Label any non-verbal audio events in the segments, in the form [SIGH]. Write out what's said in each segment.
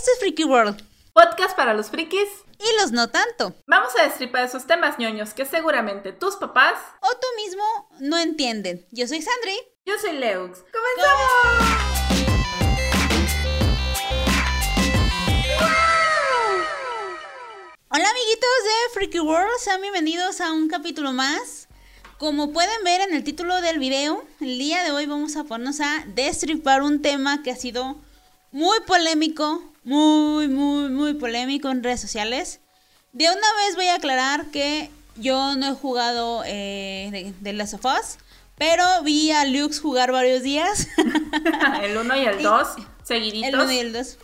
Esto es Freaky World. Podcast para los frikis. Y los no tanto. Vamos a destripar esos temas ñoños que seguramente tus papás o tú mismo no entienden. Yo soy Sandri. Yo soy Leux. ¡Comenzamos! Hola amiguitos de Freaky World, sean bienvenidos a un capítulo más. Como pueden ver en el título del video, el día de hoy vamos a ponernos a destripar un tema que ha sido muy polémico, muy, muy, muy polémico en redes sociales. De una vez voy a aclarar que yo no he jugado eh, de, de Last of Us, pero vi a Lux jugar varios días. [LAUGHS] el 1 y el 2, seguiditos. El 1 y el 2.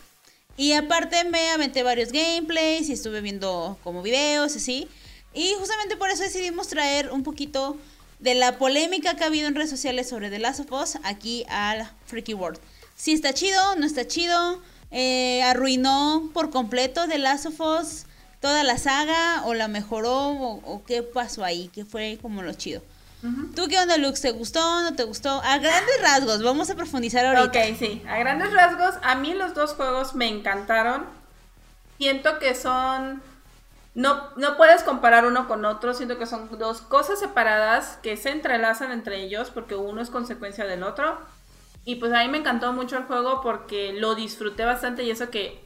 Y aparte me aventé varios gameplays y estuve viendo como videos, así. Y justamente por eso decidimos traer un poquito de la polémica que ha habido en redes sociales sobre The Last of Us aquí al Freaky World. Si está chido, no está chido, eh, arruinó por completo The Last of Us toda la saga o la mejoró o, qué pasó ahí, que fue como lo chido. ¿Tú qué onda, Lux? ¿Te gustó? ¿No te gustó? A grandes rasgos, vamos a profundizar ahorita. Ok, sí, a grandes rasgos, a mí los dos juegos me encantaron. Siento que son... No, no puedes comparar uno con otro, siento que son dos cosas separadas que se entrelazan entre ellos porque uno es consecuencia del otro. Y pues a mí me encantó mucho el juego porque lo disfruté bastante y eso que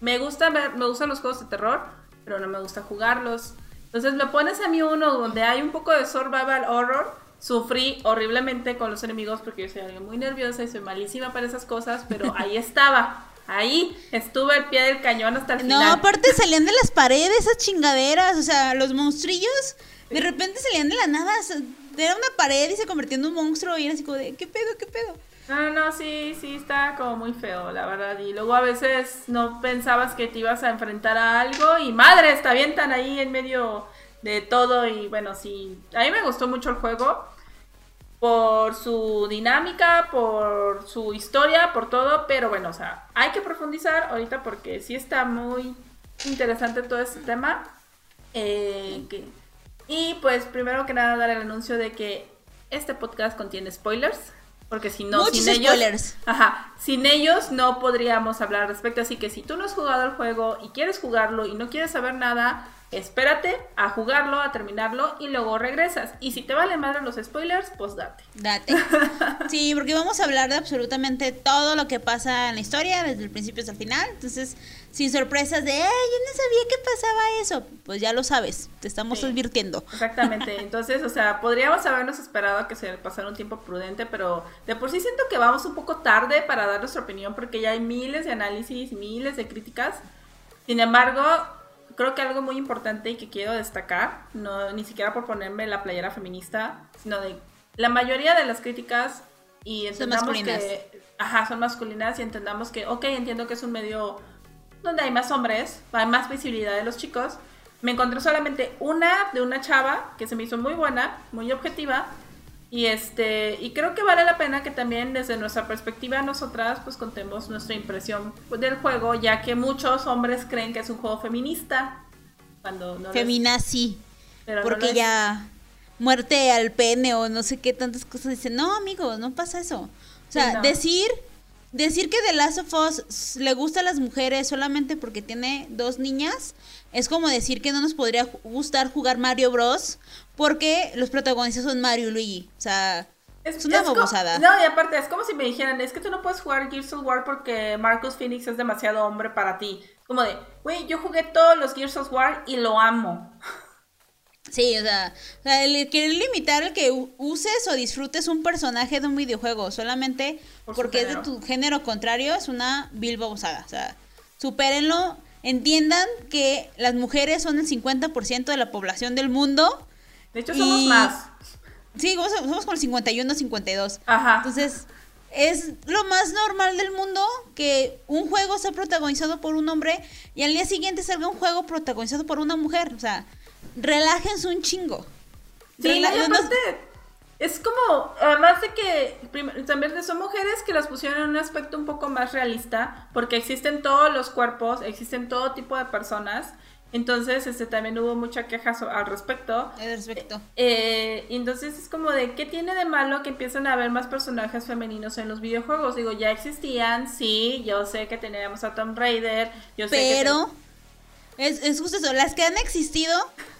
me gusta me gustan los juegos de terror, pero no me gusta jugarlos. Entonces me pones a mí uno donde hay un poco de survival horror. Sufrí horriblemente con los enemigos porque yo soy alguien muy nerviosa y soy malísima para esas cosas, pero ahí [LAUGHS] estaba. Ahí estuve al pie del cañón hasta el final. No, aparte [LAUGHS] salían de las paredes esas chingaderas, o sea, los monstrillos de repente salían de la nada, era una pared y se convirtió en un monstruo y era así como de, ¿qué pedo, qué pedo? No, no, sí, sí, está como muy feo, la verdad. Y luego a veces no pensabas que te ibas a enfrentar a algo y madre, está bien tan ahí en medio de todo. Y bueno, sí, a mí me gustó mucho el juego por su dinámica, por su historia, por todo. Pero bueno, o sea, hay que profundizar ahorita porque sí está muy interesante todo este tema. Eh, que y pues primero que nada dar el anuncio de que este podcast contiene spoilers. Porque si no, sin ellos. Ajá. Sin ellos no podríamos hablar al respecto. Así que si tú no has jugado el juego y quieres jugarlo y no quieres saber nada, espérate a jugarlo, a terminarlo y luego regresas. Y si te vale madre los spoilers, pues date. Date. [LAUGHS] Sí, porque vamos a hablar de absolutamente todo lo que pasa en la historia, desde el principio hasta el final. Entonces, sin sorpresas de, ¡ay, yo no sabía que pasaba eso! Pues ya lo sabes, te estamos advirtiendo. Exactamente, [LAUGHS] entonces, o sea, podríamos habernos esperado a que se pasara un tiempo prudente, pero de por sí siento que vamos un poco tarde para dar nuestra opinión porque ya hay miles de análisis, miles de críticas. Sin embargo, creo que algo muy importante y que quiero destacar, no ni siquiera por ponerme la playera feminista, sino de la mayoría de las críticas y entendamos que ajá, son masculinas y entendamos que, ok, entiendo que es un medio donde hay más hombres, hay más visibilidad de los chicos. Me encontré solamente una de una chava que se me hizo muy buena, muy objetiva. Y este, y creo que vale la pena que también desde nuestra perspectiva nosotras pues contemos nuestra impresión del juego, ya que muchos hombres creen que es un juego feminista. Cuando no Feminazi. porque ya muerte al pene o no sé qué tantas cosas dicen, no, amigo, no pasa eso. O sea, decir decir que The Last of Us le gusta a las mujeres solamente porque tiene dos niñas es como decir que no nos podría gustar jugar Mario Bros. porque los protagonistas son Mario y Luigi. O sea, es, una babosada. No, y aparte, es como si me dijeran, es que tú no puedes jugar Gears of War porque Marcus Phoenix es demasiado hombre para ti. Como de, güey, yo jugué todos los Gears of War y lo amo. [LAUGHS] Sí, o sea, el querer limitar el que uses o disfrutes un personaje de un videojuego solamente porque es de tu género contrario es una vil babosada. O sea, supérenlo, entiendan que las mujeres son el 50% de la población del mundo. De hecho, somos más. Sí, somos, somos con el 51, 52. Ajá. Entonces, es lo más normal del mundo que un juego sea protagonizado por un hombre y al día siguiente salga un juego protagonizado por una mujer. O sea, relájense un chingo. Sí, es como, además de que también son mujeres que las pusieron en un aspecto un poco más realista, porque existen todos los cuerpos, existen todo tipo de personas, Entonces, este también hubo mucha queja so- al respecto. Al respecto. Eh, entonces es como de, ¿qué tiene de malo que empiecen a haber más personajes femeninos en los videojuegos? Digo, ya existían, sí, yo sé que teníamos a Tomb Raider, yo sé que Pero es, es justo eso, las que han existido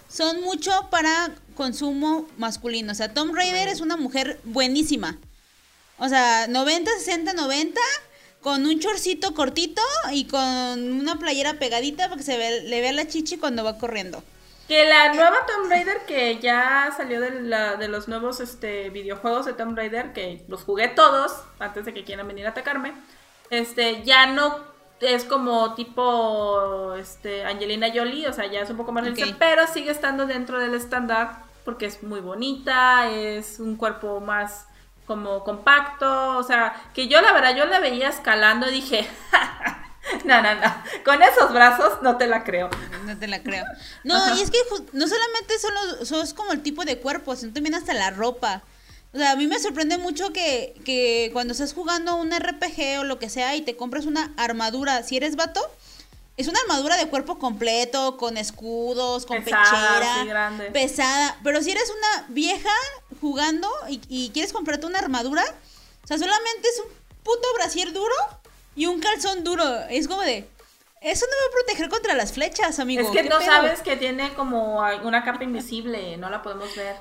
son mucho para consumo masculino. O sea, Tom Raider es una mujer buenísima. O sea, 90, 60, 90, con un chorcito cortito y con una playera pegadita para que se ve, le vea la chichi cuando va corriendo. Que la nueva Tomb Raider que ya salió de, la, de los nuevos este, videojuegos de Tomb Raider, que los jugué todos antes de que quieran venir a atacarme, este, ya no es como tipo este, Angelina Jolie, o sea, ya es un poco más realista, Ok. pero sigue estando dentro del estándar porque es muy bonita, es un cuerpo más como compacto, o sea, que yo la verdad, yo la veía escalando y dije, [LAUGHS] no, no, no, con esos brazos no te la creo. No te la creo. No, y es que no solamente son los, son- es como el tipo de cuerpo, sino también hasta la ropa. O sea, a mí me sorprende mucho que, que cuando estás jugando un RPG o lo que sea y te compras una armadura, si eres vato, es una armadura de cuerpo completo, con escudos, con Pesada, pechera, sí, grande. pesada. Pero si eres una vieja jugando y, y quieres comprarte una armadura, o sea, solamente es un puto brasier duro y un calzón duro. Es como de... Eso no me va a proteger contra las flechas, amigo. Es que ¿qué no pedo? sabes que tiene como una capa invisible, no la podemos ver.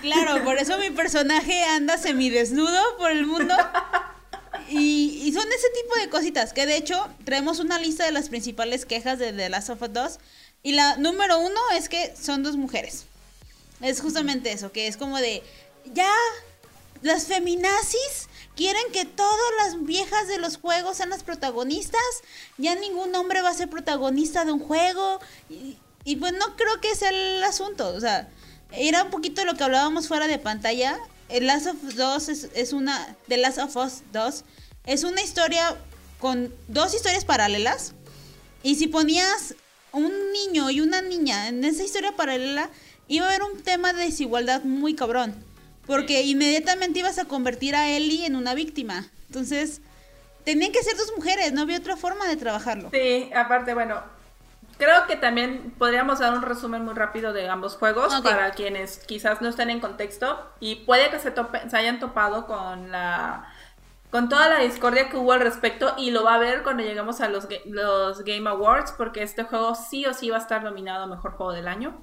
Claro, por eso mi personaje anda semidesnudo por el mundo. [LAUGHS] Y, y son ese tipo de cositas. Que de hecho, traemos una lista de las principales quejas de The Last of Us 2. Y la número uno es que son dos mujeres. Es justamente eso, que es como de. Ya, las feminazis quieren que todas las viejas de los juegos sean las protagonistas. Ya ningún hombre va a ser protagonista de un juego. Y, y pues no creo que sea el asunto. O sea, era un poquito lo que hablábamos fuera de pantalla. El Last of Us 2 es, es una. The Last of Us 2 es una historia con dos historias paralelas. Y si ponías un niño y una niña en esa historia paralela, iba a haber un tema de desigualdad muy cabrón. Porque inmediatamente ibas a convertir a Ellie en una víctima. Entonces, tenían que ser dos mujeres, no había otra forma de trabajarlo. Sí, aparte, bueno, creo que también podríamos dar un resumen muy rápido de ambos juegos para quienes quizás no estén en contexto y puede que se, tope- se hayan topado con la con toda la discordia que hubo al respecto y lo va a ver cuando lleguemos a los, los Game Awards porque este juego sí o sí va a estar nominado a Mejor Juego del Año.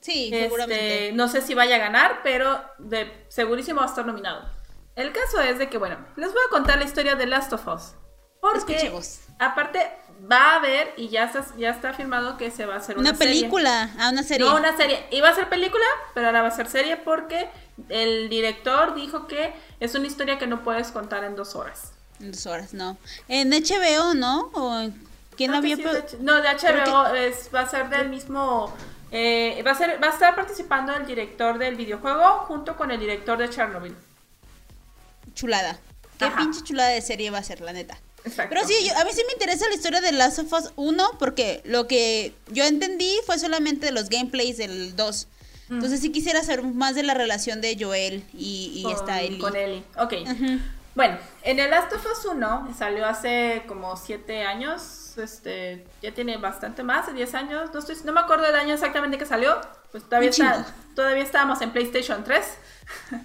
Sí, Este, seguramente. no sé si vaya a ganar, pero de segurísimo va a estar nominado. El caso es de que, bueno, les voy a contar la historia de Last of Us. Porque, Escuchemos. aparte, va a haber, y ya está, ya está firmado que se va a hacer una, Una serie. película, ah, una serie. No, una serie. Iba a ser película, pero ahora va a ser serie porque el director dijo que es una historia que no puedes contar en dos horas. En dos horas, no. En HBO, ¿no? ¿O quién había sí de no, de HBO es, va a ser del mismo. eh, va, a ser, va a estar participando el director del videojuego junto con el director de Chernobyl. chulada? Qué Ajá. pinche chulada de serie va a ser, la neta. Exacto. Pero sí, yo- a mí sí me interesa la historia de Last of Us 1 porque lo que yo entendí fue solamente de los gameplays del 2. Mm. Entonces sí quisiera saber más de la relación de Joel y, y con, esta Ellie. con Ellie. Ok. Bueno, en el Last of Us 1 salió hace como 7 años. Este, ya tiene bastante más, de 10 años. No, estoy, no me acuerdo del año exactamente que salió. Pues todavía, está, todavía estábamos en PlayStation 3.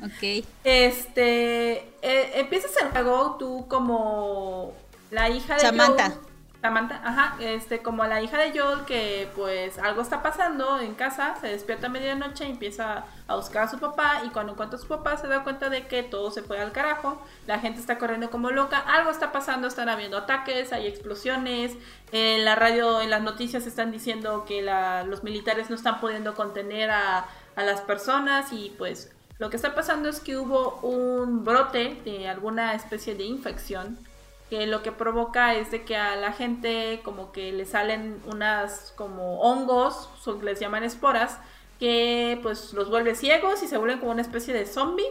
Ok. [LAUGHS] Este, eh, empiezas el juego tú como la hija de Samantha. Joel. Samantha, ajá, este, como la hija de Joel que pues algo está pasando en casa, se despierta a medianoche y empieza a buscar a su papá y cuando encuentra a su papá se da cuenta de que todo se fue al carajo, la gente está corriendo como loca, algo está pasando, están habiendo ataques, hay explosiones, en la radio, en las noticias están diciendo que la- los militares no están pudiendo contener a, a las personas y pues lo que está pasando es que hubo un brote de alguna especie de infección que lo que provoca es de que a la gente como que le salen unas como hongos, so- les llaman esporas, que pues los vuelve ciegos y se vuelven como una especie de zombie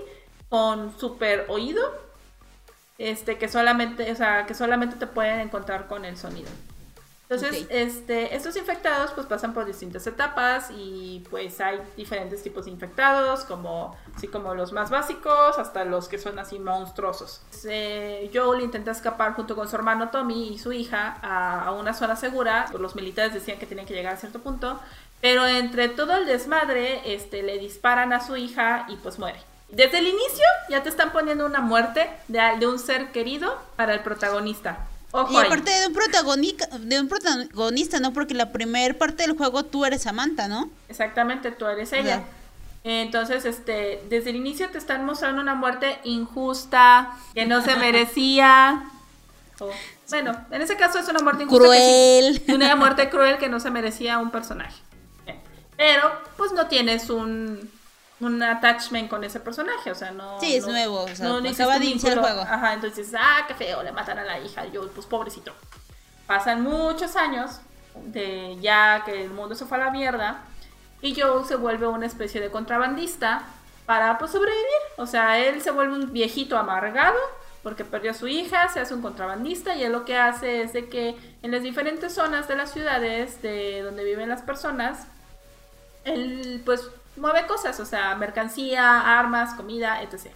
con super oído, este que solamente, o sea, que solamente te pueden encontrar con el sonido. Entonces, Ok. este, estos infectados pues pasan por distintas etapas y pues hay diferentes tipos de infectados, como así como los más básicos hasta los que son así monstruosos. Eh, Joel intenta escapar junto con su hermano Tommy y su hija a, a una zona segura. Los militares decían que tenían que llegar a cierto punto, pero entre todo el desmadre, este, le disparan a su hija y pues muere. Desde el inicio ya te están poniendo una muerte de, de un ser querido para el protagonista. Ojo Y aparte de un protagonista, de un protagonista, ¿no? Porque la primera parte del juego tú eres Samantha, ¿no? Exactamente, tú eres ella. Entonces, este, desde el inicio te están mostrando una muerte injusta, que no se merecía. [LAUGHS] O- bueno, en ese caso es una muerte injusta. Cruel. una muerte cruel que no se merecía un personaje. Pero, pues no tienes un, un attachment con ese personaje, o sea, no. Sí, es no- nuevo, o sea, no acaba hiciste un de iniciar el juego. Ajá, entonces, ah, qué feo, le matan a la hija. Yo, pues pobrecito. Pasan muchos años de ya que el mundo se fue a la mierda y Joel se vuelve una especie de contrabandista para pues sobrevivir. O sea, él se vuelve un viejito amargado porque perdió a su hija, se hace un contrabandista y él lo que hace es de que en las diferentes zonas de las ciudades de donde viven las personas, él pues mueve cosas, o sea, mercancía, armas, comida, etc.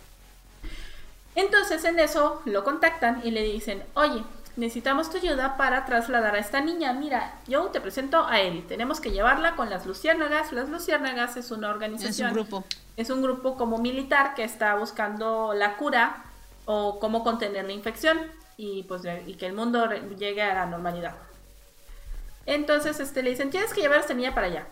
Entonces en eso lo contactan y le dicen, oye, necesitamos tu ayuda para trasladar a esta niña. Mira, yo te presento a Ellie. Tenemos que llevarla con las Luciérnagas. Las Luciérnagas es una Es organización. un grupo. Es un grupo como militar que está buscando la cura o cómo contener la infección y pues y que el mundo llegue a la normalidad. Entonces este, le dicen, tienes que llevar a esta niña para allá.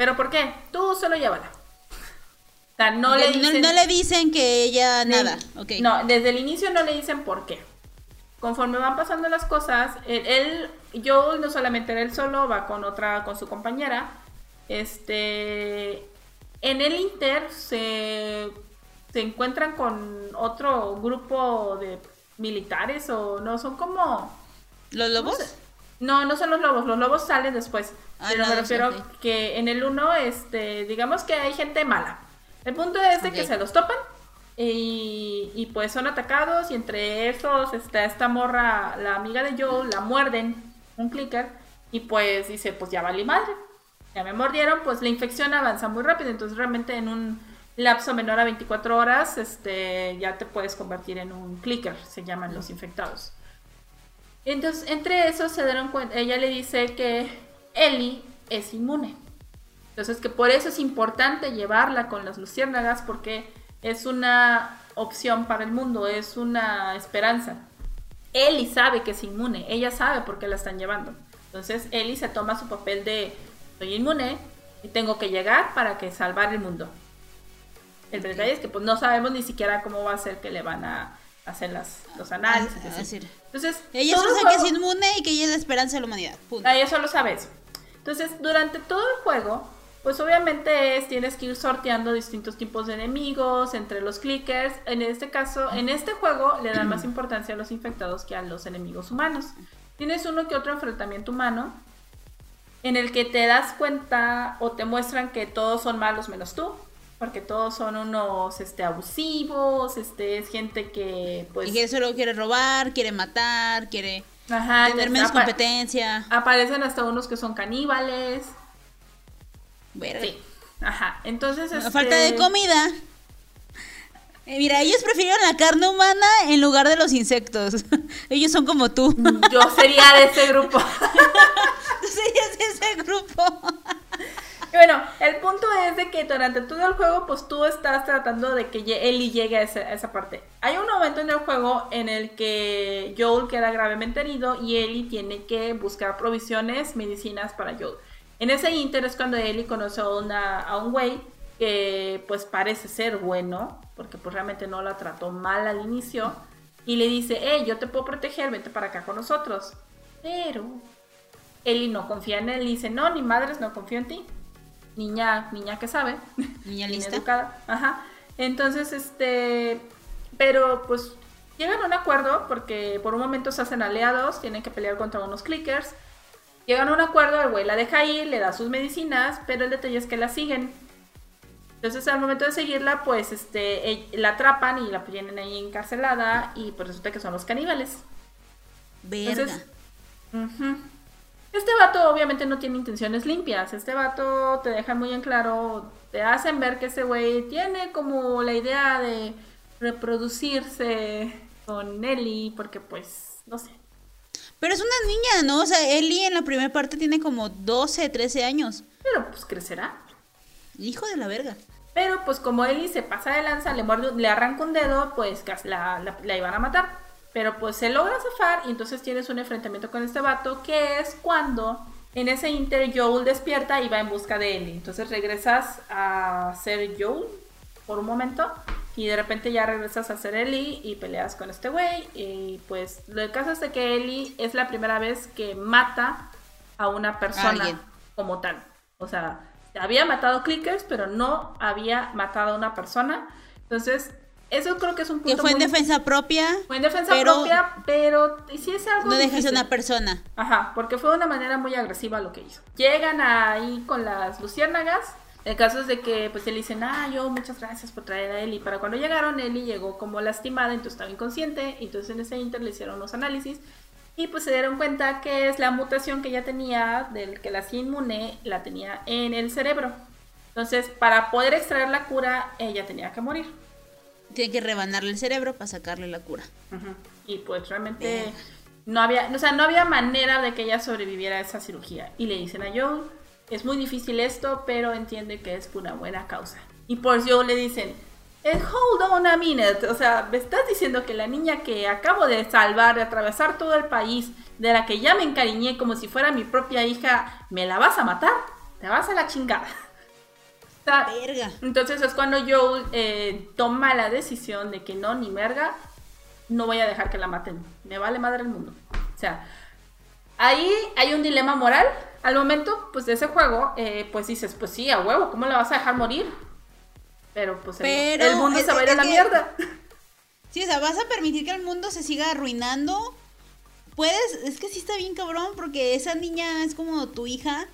¿Pero por qué? Tú solo llévala. O sea, no le dicen... no le dicen que ella de- nada. No, desde el inicio no le dicen por qué. Conforme van pasando las cosas, él, él- Joel no solamente era él solo, va con otra, con su compañera. Este, en el Inter se, se encuentran con otro grupo de militares o no, son como... ¿Los lobos? ¿cómo se- No, no son los lobos, los lobos salen después. Ah, pero me refiero que en el 1, este, digamos que hay gente mala. El punto es de que Ok. se los topan y, y pues son atacados y entre esos está esta morra, la amiga de Joe, la muerden, un clicker, y pues dice, pues ya valí madre. Ya me mordieron, pues la infección avanza muy rápido, entonces realmente en un lapso menor a 24 horas, este, ya te puedes convertir en un clicker, se llaman los infectados. Entonces, entre esos se dieron cuenta, ella le dice que Ellie es inmune. Entonces, que por eso es importante llevarla con las luciérnagas porque es una opción para el mundo, es una esperanza. Ellie sabe que es inmune, ella sabe por qué la están llevando. Entonces, Ellie se toma su papel de soy inmune y tengo que llegar para que salvar el mundo. El detalle es que pues no sabemos ni siquiera cómo va a ser que le van a hacer las, los análisis. Ah, es decir, Entonces, ella solo sabe que es inmune y que ella es la esperanza de la humanidad. Punto. Ella solo sabe eso. Entonces, durante todo el juego, pues obviamente es, tienes que ir sorteando distintos tipos de enemigos entre los clickers. En este caso, en este juego le dan más [CLEARS THROAT] importancia a los infectados que a los enemigos humanos. Tienes uno que otro enfrentamiento humano en el que te das cuenta o te muestran que todos son malos menos tú. Porque todos son unos este, abusivos, este, es gente que pues... y que solo quiere robar, quiere matar, quiere Ajá, tener te- menos apa- competencia. Aparecen hasta unos que son caníbales. Verga. Sí. Ajá. Entonces, este... falta de comida. Eh, mira, ellos prefieren la carne humana en lugar de los insectos. [LAUGHS] ellos son como tú. Yo sería de ese grupo. [LAUGHS] Tú serías de ese grupo. Bueno, el punto es de que durante todo el juego, pues tú estás tratando de que Ellie llegue a esa, parte. Hay un momento en el juego en el que Joel queda gravemente herido y Ellie tiene que buscar provisiones, medicinas para Joel. En ese inter es cuando Ellie conoce a, una, a un güey que pues parece ser bueno, porque pues realmente no la trató mal al inicio, y le dice, hey, yo te puedo proteger, vete para acá con nosotros. Pero Ellie no confía en él y dice, no, ni madres, no confío en ti. Niña, niña que sabe. [LAUGHS] Niña lista. educada. Ajá. Entonces, este, pero pues llegan a un acuerdo porque por un momento se hacen aliados, tienen que pelear contra unos clickers. Llegan a un acuerdo, el güey la deja ir, le da sus medicinas, pero el detalle es que la siguen. Entonces al momento de seguirla, pues este, la atrapan y la tienen ahí encarcelada y pues resulta que son los caníbales. Verga. Entonces, ujú. Este vato obviamente no tiene intenciones limpias. Este vato te deja muy en claro, te hacen ver que ese güey tiene como la idea de reproducirse con Ellie, porque pues, no sé. Pero es una niña, ¿no? O sea, Ellie en la primera parte tiene como 12, 13 años. Pero pues crecerá. Hijo de la verga. Pero pues como Ellie se pasa de lanza, le, muerde, le arranca un dedo, pues la, la, la iban a matar. Pero pues se logra zafar y entonces tienes un enfrentamiento con este vato que es cuando en ese inter Joel despierta y va en busca de Ellie. Entonces regresas a ser Joel por un momento y de repente ya regresas a ser Ellie y peleas con este güey. Y pues lo caso es de que Ellie es la primera vez que mata a una persona como tal. O sea, había matado clickers, pero no había matado a una persona. Entonces, eso creo que es un punto. Que fue en defensa propia. Fue en defensa propia, pero sí es algo. No dejes a una persona. Ajá, porque fue de una manera muy agresiva lo que hizo. Llegan ahí con las luciérnagas. El caso es de que pues le dicen, ah, yo muchas gracias por traer a Eli. Para cuando llegaron, Eli llegó como lastimada, entonces estaba inconsciente. Entonces en ese inter le hicieron los análisis. Y pues se dieron cuenta que es la mutación que ella tenía, del que la hacía inmune, la tenía en el cerebro. Entonces, para poder extraer la cura, ella tenía que morir. Tiene que rebanarle el cerebro para sacarle la cura. Y pues realmente no había, o sea, no había manera de que ella sobreviviera a esa cirugía. Y le dicen a Joe, es muy difícil esto, pero entiende que es por una buena causa. Y por Joe le dicen, eh, hold on a minute, o sea, me estás diciendo que la niña que acabo de salvar, de atravesar todo el país, de la que ya me encariñé como si fuera mi propia hija, ¿me la vas a matar? Te vas a la chingada. Entonces es cuando Joel eh, toma la decisión de que no, ni merga, no voy a dejar que la maten. Me vale madre el mundo. O sea, ahí hay un dilema moral. Al momento, pues, de ese juego, eh, pues dices, pues sí, a huevo, ¿cómo la vas a dejar morir? Pero pues el, mundo se va a ir a la mierda. Sí, o sea, vas a permitir que el mundo se siga arruinando. Puedes, es que sí está bien cabrón, porque esa niña es como tu hija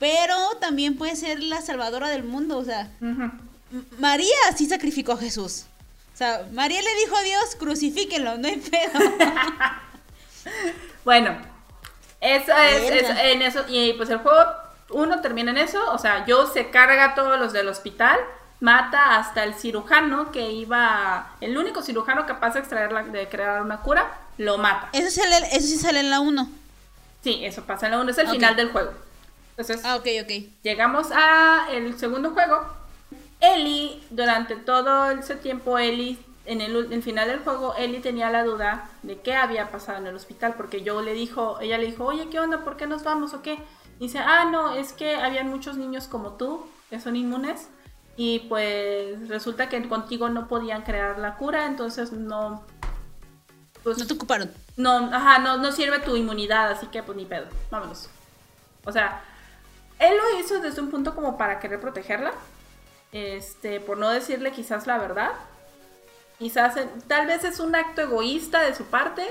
pero también puede ser la salvadora del mundo, o sea, María sí sacrificó a Jesús. O sea, María le dijo a Dios, crucifíquenlo, no hay pedo. [LAUGHS] bueno, eso es, en eso, y pues el juego, uno termina en eso, o sea, Joe se carga a todos los del hospital, mata hasta el cirujano que iba, el único cirujano capaz de extraer de crear una cura, lo mata. Eso, sale, eso sí sale en la 1. Sí, eso pasa en la 1, es el final del juego. Entonces, ah, ok, ok. Llegamos a el segundo juego. Ellie, durante todo ese tiempo, Ellie, en el, final del juego, Ellie tenía la duda de qué había pasado en el hospital, porque yo le dijo, ella le dijo, oye, ¿qué onda? ¿Por qué nos vamos o qué? dice, ah, no, es que habían muchos niños como tú, que son inmunes, y pues resulta que contigo no podían crear la cura, entonces no... Pues, no te ocuparon. No, ajá, no, no sirve tu inmunidad, así que pues ni pedo, vámonos. O sea, él lo hizo desde un punto como para querer protegerla. Este, por no decirle quizás la verdad. Quizás, eh, tal vez es un acto egoísta de su parte.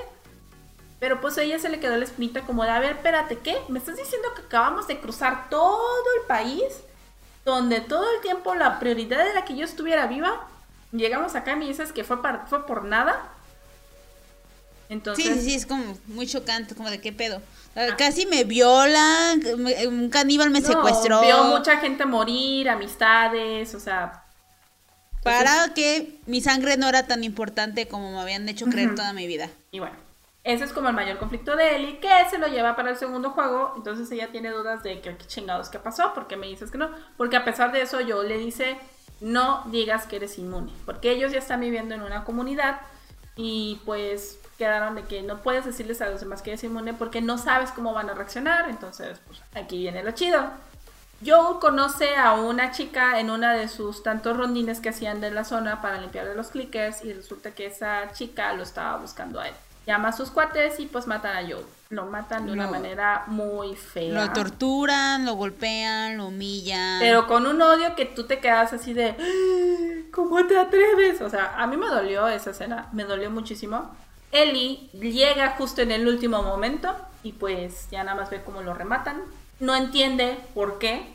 Pero pues a ella se le quedó la espinita como de, a ver, espérate, ¿qué? ¿Me estás diciendo que acabamos de cruzar todo el país? Donde todo el tiempo la prioridad era que yo estuviera viva. Llegamos acá y dices que fue, fue por nada. Entonces... Sí, sí, sí, es como muy chocante, como de qué pedo. Ah. Casi me violan, un caníbal me secuestró. Vio mucha gente morir, amistades, o sea. Para que mi sangre no era tan importante como me habían hecho creer toda mi vida. Y bueno, ese es como el mayor conflicto de Ellie, que se lo lleva para el segundo juego. Entonces ella tiene dudas de que qué chingados qué pasó, porque me dices que no. Porque a pesar de eso, yo le dice, no digas que eres inmune, porque ellos ya están viviendo en una comunidad y pues quedaron de que no puedes decirles a los demás que eres inmune porque no sabes cómo van a reaccionar. Entonces, pues aquí viene lo chido. Joe conoce a una chica en una de sus tantos rondines que hacían de la zona para limpiarle los clickers y resulta que esa chica lo estaba buscando a él. Llama a sus cuates y pues matan a Joe. Lo matan de una manera muy fea. Lo torturan, lo golpean, lo humillan. Pero con un odio que tú te quedas así de... ¡Ah! ¿Cómo te atreves? O sea, a mí me dolió esa escena, me dolió muchísimo. Ellie llega justo en el último momento y pues ya nada más ve cómo lo rematan. No entiende por qué,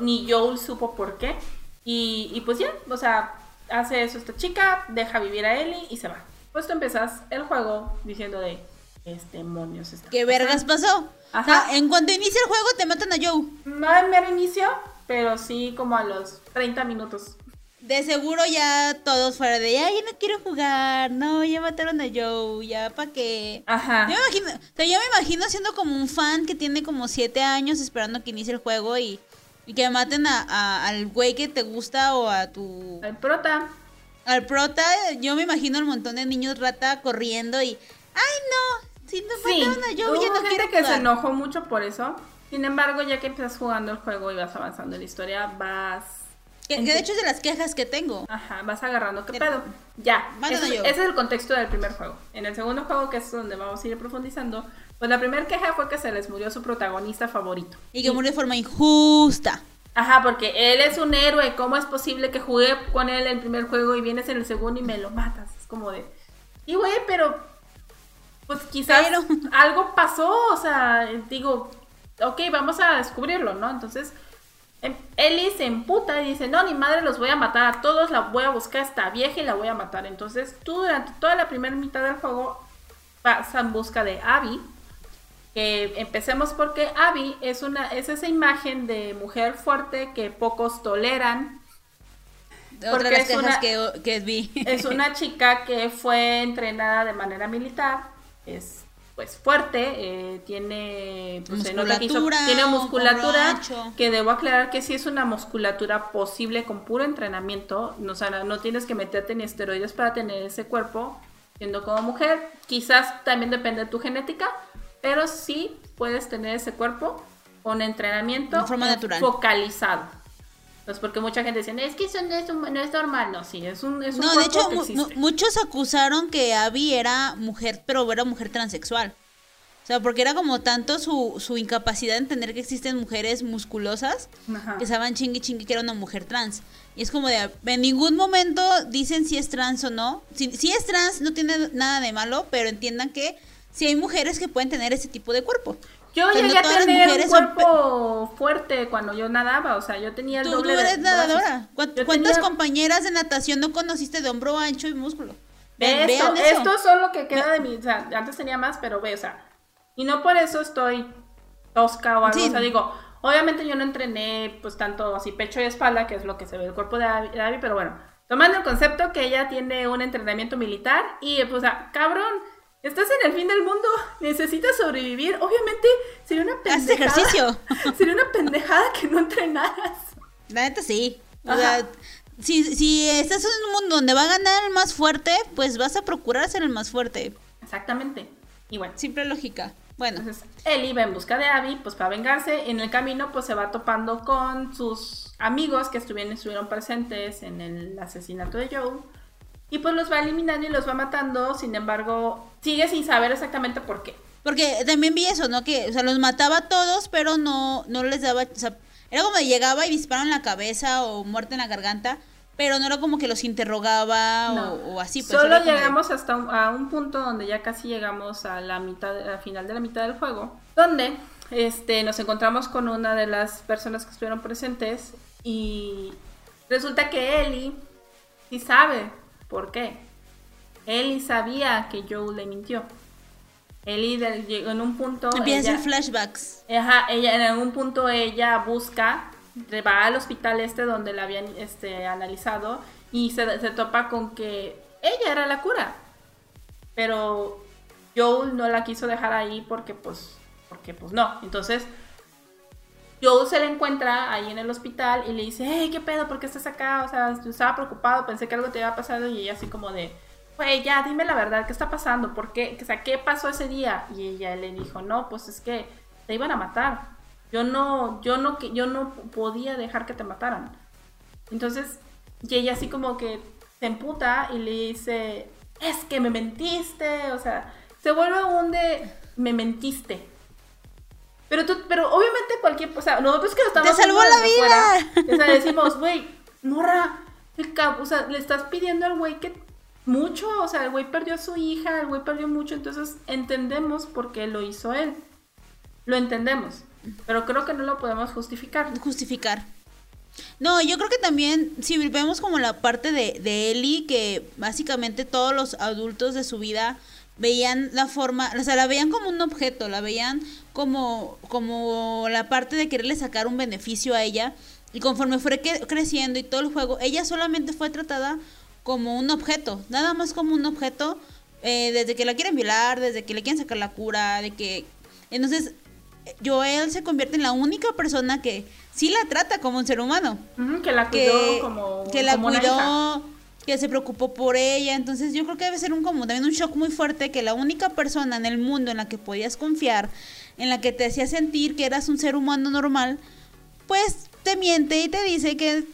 ni Joel supo por qué. Y, pues ya, o sea, hace eso esta chica, deja vivir a Ellie y se va. Pues tú empezás el juego diciendo de, este demonios está ¿Qué vergas pasó? Ajá. en cuanto inicia el juego te matan a Joe. No en mero inicio, pero sí como a los 30 minutos. De seguro ya todos fuera de, ay, no quiero jugar, no, ya mataron a Joe, ya para qué. Ajá. Yo me imagino, o sea, yo me imagino siendo como un fan que tiene como siete años esperando que inicie el juego y, y que maten a, al güey que te gusta o a tu... Al prota. Al prota, yo me imagino un montón de niños rata corriendo y, ay, no, si no mataron a Joe, ya no gente quiero que se enojó mucho por eso. Sin embargo, ya que empiezas jugando el juego y vas avanzando en la historia, vas que, de hecho es de las quejas que tengo. Ajá, vas agarrando qué pedo. Ya, ese, ese, es el contexto del primer juego. En el segundo juego, que es donde vamos a ir profundizando, pues la primera queja fue que se les murió su protagonista favorito. Y que murió de forma injusta. Ajá, porque él es un héroe. ¿Cómo es posible que jugué con él en el primer juego y vienes en el segundo y me lo matas? Es como de... Y güey, pero... Pues quizás algo pasó, o sea, digo, ok, vamos a descubrirlo, ¿no? Entonces Em, Ellie se emputa y dice, no, ni madre, los voy a matar a todos, la voy a buscar a esta vieja y la voy a matar. Entonces tú durante toda la primera mitad del juego vas en busca de Abby. Que empecemos porque Abby es, una, es esa imagen de mujer fuerte que pocos toleran. Otra de las es que, que vi. Es una chica que fue entrenada de manera militar. Es pues fuerte, eh, tiene pues, musculatura, tiene musculatura que debo aclarar que sí es una musculatura posible con puro entrenamiento, no, o no tienes que meterte ni esteroides para tener ese cuerpo siendo como mujer, quizás también depende de tu genética, pero sí puedes tener ese cuerpo con entrenamiento focalizado. Pues porque mucha gente dice, es que eso no es, no es normal. No, sí, es un, es un No, de hecho, muchos acusaron que Abby era mujer, pero era mujer transexual. O sea, porque era como tanto su, su incapacidad de entender que existen mujeres musculosas que estaban chingui chingui que era una mujer trans. Y es como de, en ningún momento dicen si es trans o no. Si, si es trans no tiene nada de malo, pero entiendan que si hay mujeres que pueden tener ese tipo de cuerpo. Yo llegué a tener un cuerpo fuerte cuando yo nadaba, o sea, yo tenía el ¿Tú, doble tú eres nadadora. ¿Cuántas compañeras de natación no conociste de hombro ancho y músculo? Ve, esto, esto es lo que queda de mí, o sea, antes tenía más, pero ve, o sea, y no por eso estoy tosca o algo, o sea, digo, obviamente yo no entrené pues tanto así pecho y espalda, que es lo que se ve del cuerpo de Abby, pero bueno, tomando el concepto que ella tiene un entrenamiento militar y pues, o sea, cabrón, Estás en el fin del mundo, necesitas sobrevivir. Obviamente sería una pendejada. ejercicio. [LAUGHS] sería una pendejada que no entrenaras. La neta sí. O sea, si, si estás en un mundo donde va a ganar el más fuerte, pues vas a procurar ser el más fuerte. Exactamente. Y bueno. Simple lógica. Bueno. Entonces, Ellie va en busca de Abby, pues para vengarse. En el camino, pues se va topando con sus amigos que estuvieron, estuvieron presentes en el asesinato de Joe. Y pues los va eliminando y los va matando, sin embargo, sigue sin saber exactamente por qué. Porque también vi eso, ¿no? Que, o sea, los mataba a todos, pero no, no les daba, o sea, era como llegaba y dispararon en la cabeza o muerte en la garganta, pero no era como que los interrogaba o, así. Pues Solo llegamos hasta un, a un punto donde ya casi llegamos a la mitad, al final de la mitad del juego, donde este, nos encontramos con una de las personas que estuvieron presentes y resulta que Ellie sí sabe ¿Por qué? Ellie sabía que Joe le mintió. Ellie llegó en un punto. Empieza a hacer flashbacks. Ajá, ella en algún punto ella busca, va al hospital este donde la habían este, analizado y se, se topa con que ella era la cura. Pero Joel no la quiso dejar ahí porque pues, porque pues no. Entonces Joe se le encuentra ahí en el hospital y le dice, hey, ¿qué pedo? ¿Por qué estás acá? O sea, estaba preocupado, pensé que algo te había pasado y ella así como de, güey, ya, dime la verdad, ¿qué está pasando? ¿Por qué? O sea, ¿qué pasó ese día? Y ella le dijo, no, pues es que te iban a matar. Yo no, yo no, yo no podía dejar que te mataran. Entonces, y ella así como que se emputa y le dice, es que me mentiste, o sea, se vuelve un de, me mentiste. Pero tú, pero obviamente cualquier, o sea, nosotros que lo estamos ¡Te salvó la vida! o sea, [LAUGHS] decimos, güey, morra, o sea, le estás pidiendo al güey que mucho, o sea, el güey perdió a su hija, el güey perdió mucho, entonces entendemos por qué lo hizo él. Lo entendemos, pero creo que no lo podemos justificar. Justificar. No, yo creo que también, si vemos como la parte de, de Ellie, que básicamente todos los adultos de su vida veían la forma, o sea, la veían como un objeto, la veían como, como la parte de quererle sacar un beneficio a ella. Y conforme fue creciendo y todo el juego, ella solamente fue tratada como un objeto, nada más como un objeto, eh, desde que la quieren violar, desde que le quieren sacar la cura, de que... Entonces, Joel se convierte en la única persona que sí la trata como un ser humano. que la cuidó como Que la cuidó, que se preocupó por ella. Entonces yo creo que debe ser un como también un shock muy fuerte que la única persona en el mundo en la que podías confiar, en la que te hacía sentir que eras un ser humano normal, pues te miente y te dice que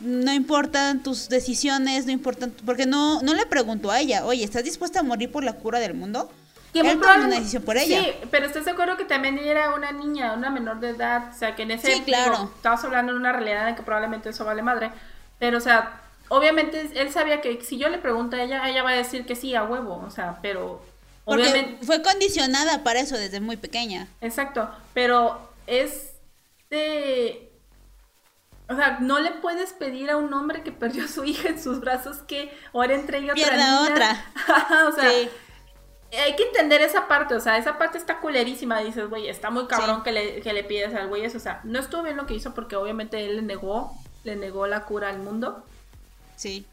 no importan tus decisiones, no importan, porque no, no le preguntó a ella, oye, ¿estás dispuesta a morir por la cura del mundo? Que Él tomó una decisión por ella. Sí, pero ¿estás de acuerdo que también era una niña, una menor de edad? O sea, que en ese... Sí, claro. estabas hablando de una realidad en que probablemente eso vale madre. Pero, o sea, obviamente él sabía que si yo le pregunto a ella, ella va a decir que sí, a huevo. O sea, pero... Porque fue condicionada para eso desde muy pequeña. Exacto, pero es de o sea, no le puedes pedir a un hombre que perdió a su hija en sus brazos que ahora entregue otra Pierda otra. [LAUGHS] o sea, hay que entender esa parte, o sea, esa parte está culerísima. Dices, güey, está muy cabrón que, le, que le pides al güey eso. O sea, no estuvo bien lo que hizo porque obviamente él le negó, le negó la cura al mundo. Sí.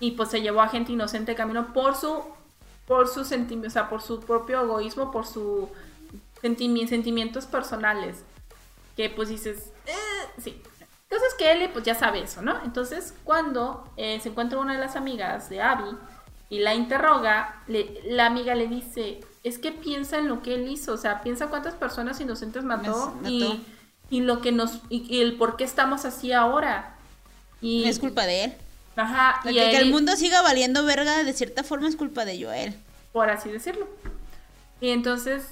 Y pues se llevó a gente inocente camino por su, por su sentimiento, o sea, por su propio egoísmo, por sus sentimientos personales. Que pues dices, eh, sí, entonces que Ellie pues ya sabe eso, ¿no? Entonces cuando eh, se encuentra una de las amigas de Abby y la interroga, la amiga le dice, es que piensa en lo que él hizo, o sea, piensa cuántas personas inocentes mató, Y, y, lo que nos, y, el por qué estamos así ahora. Y es culpa de él. Ajá. y que, el mundo siga valiendo verga de cierta forma es culpa de Joel. Por así decirlo. Y entonces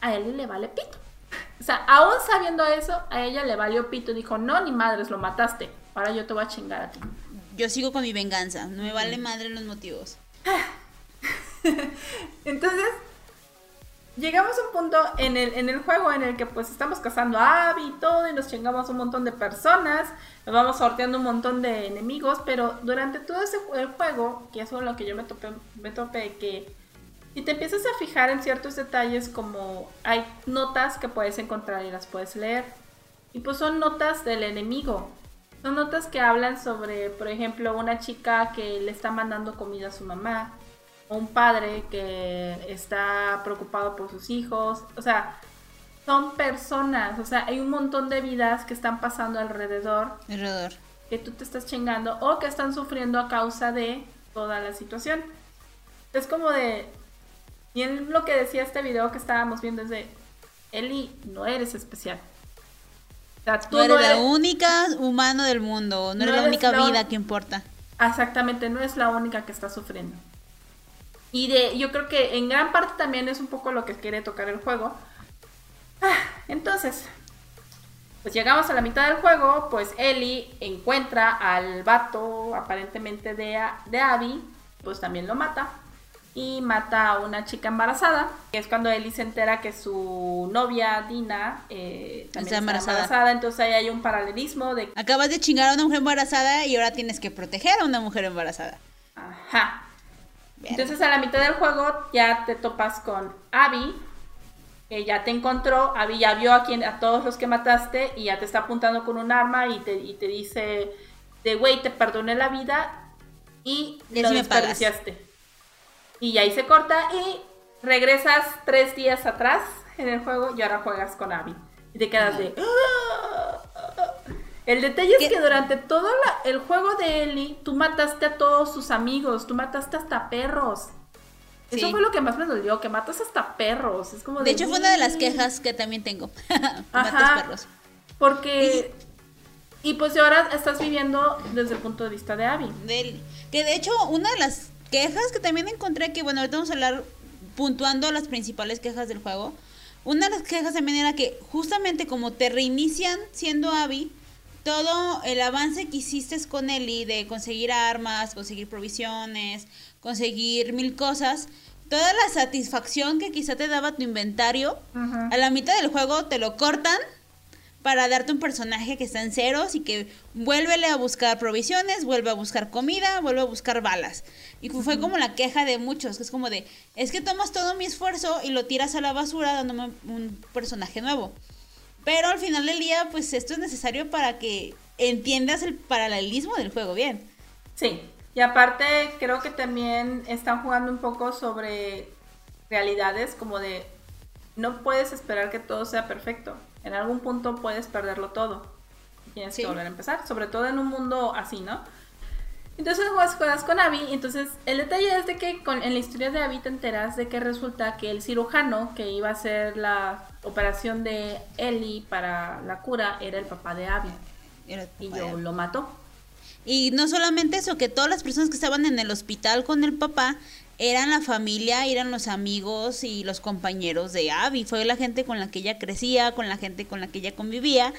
a él le vale pito. O sea, aún sabiendo eso, a ella le valió pito. Dijo, no, ni madres, lo mataste. Ahora yo te voy a chingar a ti. Yo sigo con mi venganza. No me vale madre los motivos. [LAUGHS] Entonces, llegamos a un punto en el, juego en el que pues estamos cazando a Abby y todo y nos chingamos un montón de personas, nos vamos sorteando un montón de enemigos, pero durante todo ese juego, que es lo que yo me topé, me topé que y te empiezas a fijar en ciertos detalles como hay notas que puedes encontrar y las puedes leer. Y pues son notas del enemigo. Son notas que hablan sobre, por ejemplo, una chica que le está mandando comida a su mamá. Un padre que está preocupado por sus hijos. O sea, son personas. O sea, hay un montón de vidas que están pasando alrededor. Alrededor. Que tú te estás chingando o que están sufriendo a causa de toda la situación. Es como de, y en lo que decía este video que estábamos viendo es de, Eli, no eres especial. O sea, tú no eres, la única humano del mundo, no, eres la única vida que importa. Exactamente, no es la única que está sufriendo. Y de, yo creo que en gran parte también es un poco lo que quiere tocar el juego. Ah, entonces, pues llegamos a la mitad del juego, pues Eli encuentra al vato aparentemente de, de Abby, pues también lo mata y mata a una chica embarazada. Es cuando Ellie se entera que su novia Dina eh, también está embarazada. Entonces ahí hay un paralelismo de... Acabas de chingar a una mujer embarazada y ahora tienes que proteger a una mujer embarazada. Ajá. Entonces a la mitad del juego ya te topas con Abby, que ya te encontró, Abby ya vio a, quien, a todos los que mataste y ya te está apuntando con un arma y te, y te dice, de güey, te perdoné la vida y, lo desperdiciaste. Y ahí se corta y regresas tres días atrás en el juego y ahora juegas con Abby. Y te quedas de... Ah". El detalle es que durante todo el juego de Ellie, tú mataste a todos sus amigos, tú mataste hasta perros. Eso fue lo que más me dolió, que matas hasta perros. Es como de, de hecho, fue una de las quejas que también tengo. [LAUGHS] matas perros. Porque... Y pues ahora estás viviendo desde el punto de vista de Abby. que de hecho, una de las quejas que también encontré que, bueno, ahorita vamos a hablar puntuando las principales quejas del juego. Una de las quejas también era que justamente como te reinician siendo Abby, todo el avance que hiciste con Ellie de conseguir armas, conseguir provisiones, conseguir mil cosas, toda la satisfacción que quizá te daba tu inventario, a la mitad del juego te lo cortan para darte un personaje que está en ceros y que vuélvele a buscar provisiones, vuelve a buscar comida, vuelve a buscar balas. Y fue como la queja de muchos, que es como de, es que tomas todo mi esfuerzo y lo tiras a la basura dándome un personaje nuevo. Pero al final del día, pues esto es necesario para que entiendas el paralelismo del juego bien. Sí, y aparte creo que también están jugando un poco sobre realidades como de no puedes esperar que todo sea perfecto. En algún punto puedes perderlo todo. Tienes que volver a empezar, sobre todo en un mundo así, ¿no? Entonces juegas, con Abby, entonces el detalle es de que con, en la historia de Abby te enteras de que resulta que el cirujano que iba a hacer la operación de Ellie para la cura era el papá de Abby. y yo lo mató. Y no solamente eso, que todas las personas que estaban en el hospital con el papá eran la familia, eran los amigos y los compañeros de Abby. Fue la gente con la que ella crecía, con la gente con la que ella convivía.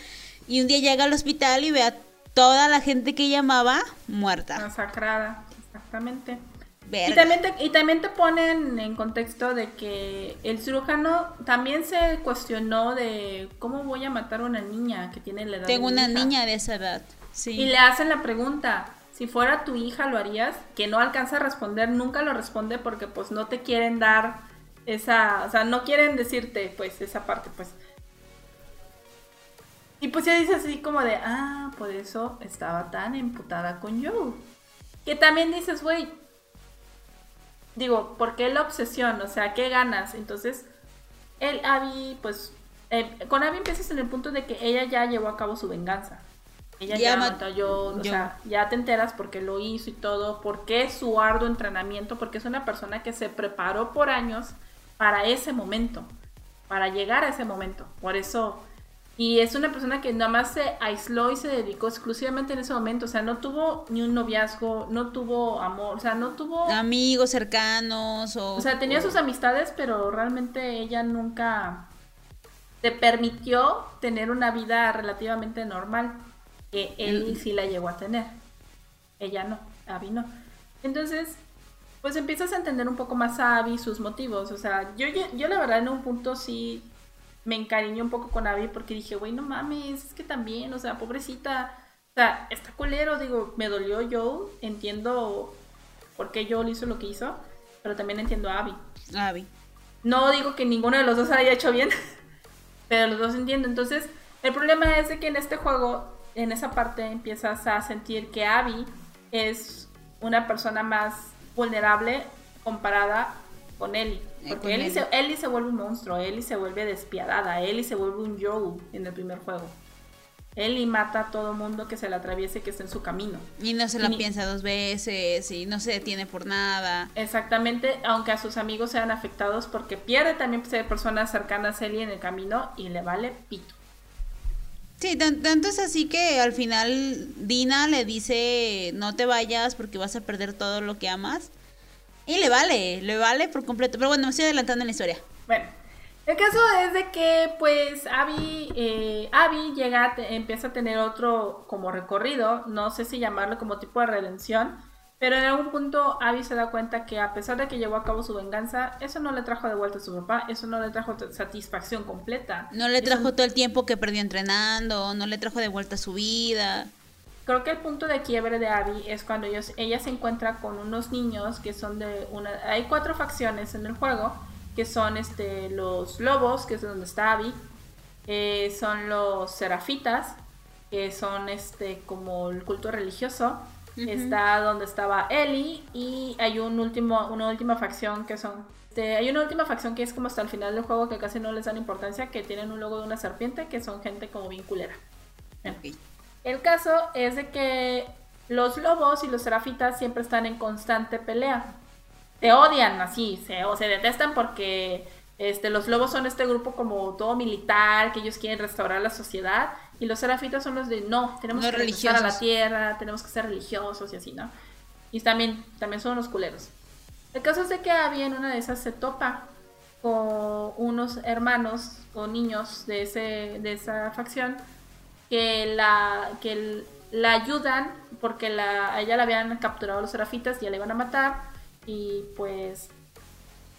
Y un día llega al hospital y ve a toda la gente que llamaba muerta. Masacrada, exactamente. Y también, te, y también te ponen en contexto de que el cirujano también se cuestionó de cómo voy a matar a una niña que tiene la edad Tengo una niña de esa edad, sí. Y le hacen la pregunta, si fuera tu hija lo harías, que no alcanza a responder, nunca lo responde porque pues no te quieren dar esa, o sea, no quieren decirte pues esa parte, pues y pues ya dice así como de, ah, por eso estaba tan emputada con Joe. Que también dices, güey, digo, ¿por qué la obsesión? O sea, ¿qué ganas? Entonces, el Abby, pues, eh, con Abby empiezas en el punto de que ella ya llevó a cabo su venganza. Ella ya, mató a o sea, ya te enteras por qué lo hizo y todo, por qué su arduo entrenamiento, porque es una persona que se preparó por años para ese momento, para llegar a ese momento. Por eso y es una persona que nada más se aisló y se dedicó exclusivamente en ese momento. O sea, no tuvo ni un noviazgo, no tuvo amor, o sea, no tuvo... Amigos cercanos o... O sea, tenía sus amistades, pero realmente ella nunca te permitió tener una vida relativamente normal. Que él sí la llegó a tener. Ella no, Abby no. Entonces, pues empiezas a entender un poco más a Abby, sus motivos. O sea, yo, yo la verdad en un punto sí me encariñé un poco con Abby porque dije, güey, no mames, es que también, o sea, pobrecita, o sea, está culero, digo, me dolió yo, entiendo por qué Joel hizo lo que hizo, pero también entiendo a Abby. Abby. No digo que ninguno de los dos haya hecho bien, [LAUGHS] pero los dos entiendo. Entonces, el problema es de que en este juego, en esa parte, empiezas a sentir que Abby es una persona más vulnerable comparada con Ellie. Porque Ellie se, Ellie se, vuelve un monstruo, Ellie se vuelve despiadada, Ellie se vuelve un Joe en el primer juego. Ellie mata a todo mundo que se le atraviese que esté en su camino. Y no se la piensa dos veces y no se detiene por nada. Exactamente, aunque a sus amigos sean afectados porque pierde también personas cercanas a Ellie en el camino y le vale pito. Sí, tanto es así que al final Dina le dice no te vayas porque vas a perder todo lo que amas. Y le vale, le vale por completo. Pero bueno, me estoy adelantando en la historia. Bueno, el caso es de que pues Abby, eh, Abby llega, empieza a tener otro como recorrido, no sé si llamarlo como tipo de redención, pero en algún punto Abby se da cuenta que a pesar de que llevó a cabo su venganza, eso no le trajo de vuelta a su papá, eso no le trajo satisfacción completa. No le trajo todo el tiempo que perdió entrenando, no le trajo de vuelta su vida. Creo que el punto de quiebre de Abby es cuando ellos, ella se encuentra con unos niños que son de una... Hay cuatro facciones en el juego, que son este, los lobos, que es donde está Abby, eh, son los serafitas, que son este como el culto religioso, está donde estaba Ellie, y hay un último, una última facción que son... Este, hay una última facción que es como hasta el final del juego que casi no les dan importancia, que tienen un logo de una serpiente, que son gente como bien culera. El caso es de que los lobos y los serafitas siempre están en constante pelea. Se odian así, se, o se detestan porque este, los lobos son este grupo como todo militar, que ellos quieren restaurar la sociedad, y los serafitas son los de no, tenemos que regresar a la tierra, tenemos que ser religiosos y así, ¿no? Y también, también son unos culeros. El caso es de que había en una de esas se topa con unos hermanos o niños de, ese, de esa facción que la, que la ayudan porque la, a ella la habían capturado los serafitas y ya la iban a matar. Y pues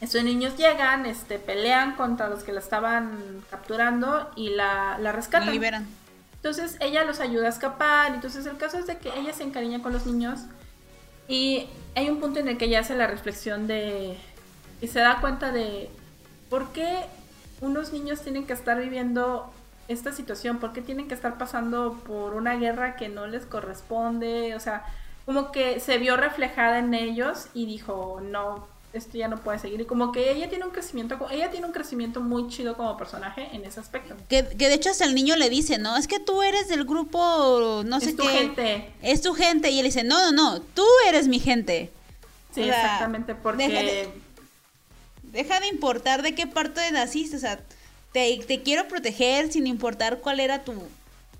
esos niños llegan, este, pelean contra los que la estaban capturando y la, la rescatan. La liberan. Entonces ella los ayuda a escapar. Entonces el caso es de que ella se encariña con los niños. Y hay un punto en el que ella hace la reflexión de... Y se da cuenta de por qué unos niños tienen que estar viviendo esta situación, por qué tienen que estar pasando por una guerra que no les corresponde. O sea, como que se vio reflejada en ellos y dijo, no, esto ya no puede seguir. Y como que ella tiene un crecimiento, ella tiene un crecimiento muy chido como personaje en ese aspecto. Que, que de hecho hasta el niño le dice, ¿no? Es que tú eres del grupo, no sé es qué. tu gente. Es tu gente. Y él dice, no, no, no, tú eres mi gente. Sí, O sea, exactamente, porque... deja de- Deja de importar de qué parte naciste, o sea, te, te quiero proteger sin importar cuál era tu,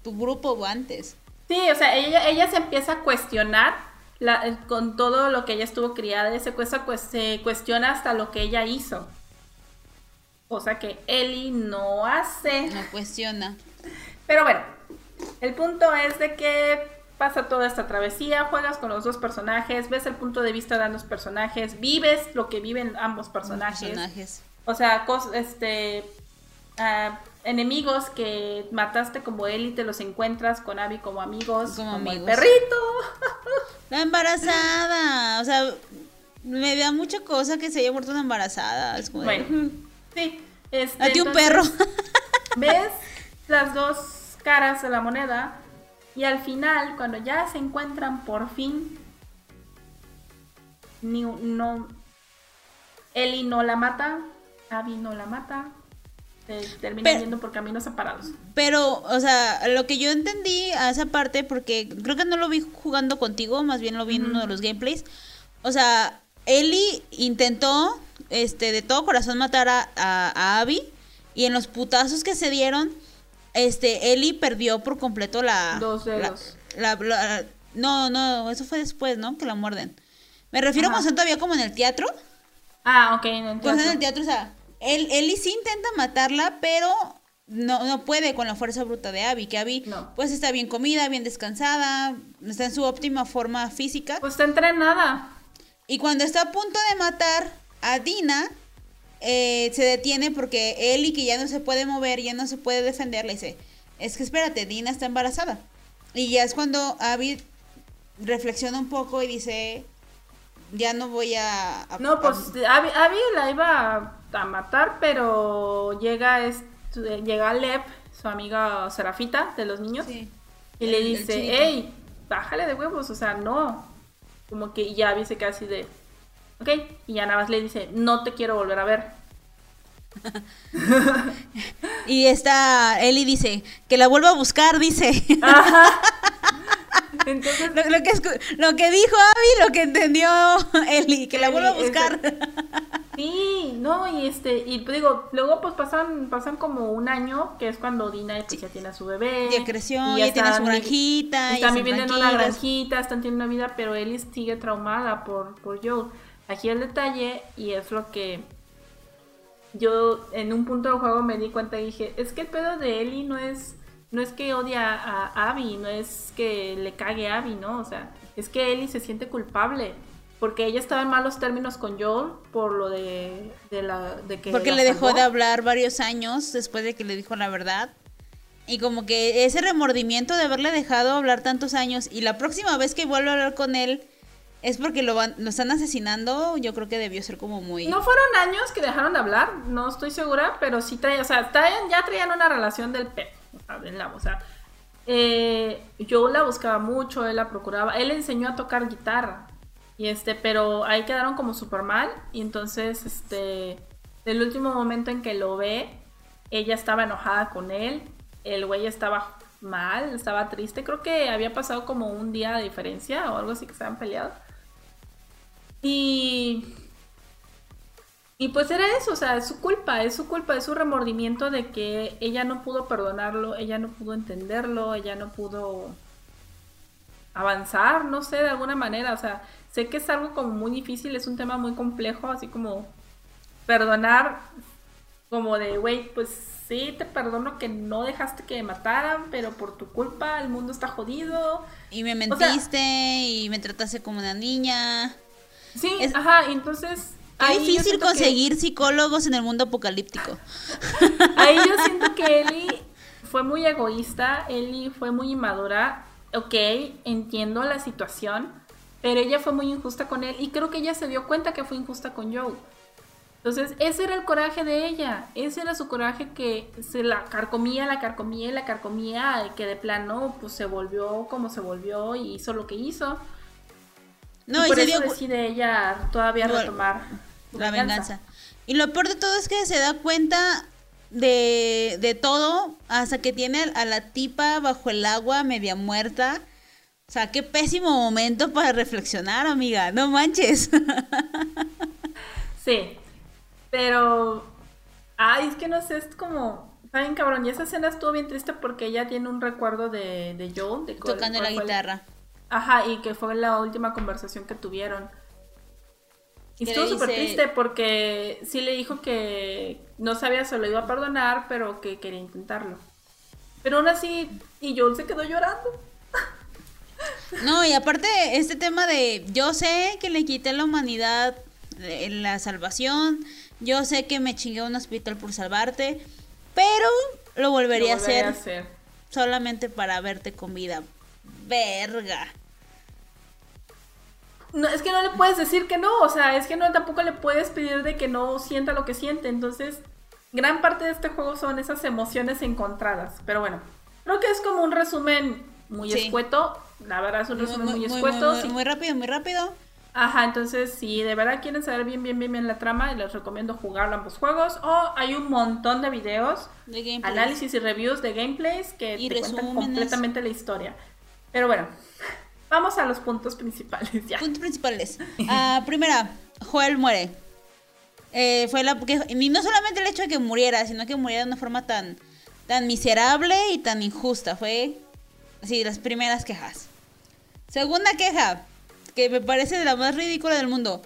tu grupo antes. Sí, o sea, ella, ella se empieza a cuestionar la- con todo lo que ella estuvo criada, se, cuesta- pues, se cuestiona hasta lo que ella hizo. Cosa que Ellie no hace. No cuestiona. Pero bueno, el punto es de que pasa toda esta travesía, juegas con los dos personajes, ves el punto de vista de ambos personajes, vives lo que viven ambos personajes. Personajes. O sea, cos- este enemigos que mataste como él y te los encuentras con Abby como amigos, Como como, amigos. el perrito. [LAUGHS] La embarazada. O sea, me da mucha cosa que se haya muerto una embarazada. Es como Bueno, "Ujú, sí. Este, a ti un perro. [LAUGHS] Ves las dos caras de la moneda y al final, cuando ya se encuentran por fin, ni, no, Ellie no la mata, Abby no la mata, terminan Pero- yendo por caminos separados. Pero, o sea, lo que yo entendí a esa parte, porque creo que no lo vi jugando contigo, más bien lo vi en uno de los gameplays. O sea, Ellie intentó, este, de todo corazón matar a, a, a Abby. Y en los putazos que se dieron, este, Ellie perdió por completo la... Dos dedos. la- la- no, no, eso fue después, ¿no? Que la muerden. Me refiero Ajá. cuando están todavía como en el teatro. Ah, ok, no Cuando están en el teatro, o sea, él, Ellie sí intenta matarla, pero no, no puede con la fuerza bruta de Abby, que Abby No. pues está bien comida, bien descansada, está en su óptima forma física. Pues está entrenada. Y cuando está a punto de matar a Dina, eh, se detiene porque Ellie, que ya no se puede mover, ya no se puede defender, le dice, es que espérate, Dina está embarazada. Y ya es cuando Abby reflexiona un poco y dice, ya no voy a... a- No, a- pues Abby, Abby la iba a, a matar, pero llega, est- llega Lev, su amiga Serafita de los niños, Sí. y le El- dice, hey, bájale de huevos, o sea, no. Como que y Abby se queda así de, ok, y ya nada más le dice, no te quiero volver a ver. [LAUGHS] Y esta Ellie dice, que la vuelva a buscar, dice. [LAUGHS] Entonces, lo, lo que lo que dijo Abby, lo que entendió Ellie, que la vuelva a Ellie, buscar. sí, no, y este, y digo, luego pues pasan, pasan como un año, que es cuando Dina pues, ya tiene a su bebé. Ya creció, y ya tiene su granjita, ya Están viviendo en una granjita, están teniendo una vida, pero Ellie sigue traumada por, por Joel. Aquí el detalle, y es lo que yo en un punto del juego me di cuenta y dije, es que el pedo de Ellie no es, no es que odia a Abby, no es que le cague a Abby, ¿no? O sea, es que Ellie se siente culpable. Porque ella estaba en malos términos con Joel por lo de, de la de que Porque le dejó salvó. de hablar varios años después de que le dijo la verdad. Y como que ese remordimiento de haberle dejado hablar tantos años y la próxima vez que vuelve a hablar con él es porque lo, van, lo están asesinando, yo creo que debió ser como muy... No fueron años que dejaron de hablar, no estoy segura, pero sí traían, o sea, traían- ya traían una relación del pet, o sea, del lado, o sea, eh, yo la buscaba mucho, él la procuraba, él le enseñó a tocar guitarra, y este, pero ahí quedaron como súper mal, y entonces, este, el último momento en que lo ve, ella estaba enojada con él, el güey estaba mal, estaba triste, creo que había pasado como un día de diferencia o algo así que se habían peleado. Y y pues era eso, o sea, es su culpa, es su culpa, es su remordimiento de que ella no pudo perdonarlo, ella no pudo entenderlo, ella no pudo avanzar, no sé, de alguna manera, o sea, sé que es algo como muy difícil, es un tema muy complejo, así como perdonar, como de, güey, pues sí, te perdono que no dejaste que me mataran, pero por tu culpa el mundo está jodido. Y me O sea- mentiste y me trataste como una niña. Sí, Es- ajá, y entonces... Ahí yo difícil que- conseguir psicólogos en el mundo apocalíptico. Ahí yo siento que Ellie fue muy egoísta, Ellie fue muy inmadura. Ok, entiendo la situación, pero ella fue muy injusta con él y creo que ella se dio cuenta que fue injusta con Joe. Entonces, ese era el coraje de ella, ese era su coraje que se la carcomía, la carcomía y la carcomía, que de plano pues se volvió como se volvió y hizo lo que hizo. No, y, por eso decide ella todavía retomar la venganza. Y lo peor de todo es que se da cuenta de, de todo hasta que tiene a la tipa bajo el agua media muerta. O sea, qué pésimo momento para reflexionar, amiga. No manches. Sí, pero... Ay, es que no sé, es como... Bien cabrón. Y esa escena estuvo bien triste porque ella tiene un recuerdo de, de Joe. De Tocando la guitarra. Ajá, y que fue la última conversación que tuvieron. Y estuvo súper triste porque sí le dijo que no sabía si lo iba a perdonar, pero que quería intentarlo. Pero aún así, y Joel se quedó llorando. No, y aparte, este tema de yo sé que le quité la humanidad la salvación, yo sé que me chingué un hospital por salvarte, pero lo volvería, a, hacer a hacer solamente para verte con vida. Verga. No, es que no le puedes decir que no, o sea, es que no tampoco le puedes pedir de que no sienta lo que siente. Entonces, gran parte de este juego son esas emociones encontradas. Pero bueno, creo que es como un resumen muy escueto. La verdad es un resumen muy, escueto. Muy, rápido, muy rápido. Ajá, entonces si de verdad quieren saber bien, bien, bien, bien la trama, les recomiendo jugar ambos juegos. O hay un montón de videos, de análisis y reviews de gameplays que te cuentan completamente la historia. Pero bueno, Vamos a los puntos principales ya. Puntos principales. Ah, primera, Joel muere. Eh, fue la que, y no solamente el hecho de que muriera, sino que muriera de una forma tan, tan miserable y tan injusta. Fue así, las primeras quejas. Segunda queja, que me parece de la más ridícula del mundo.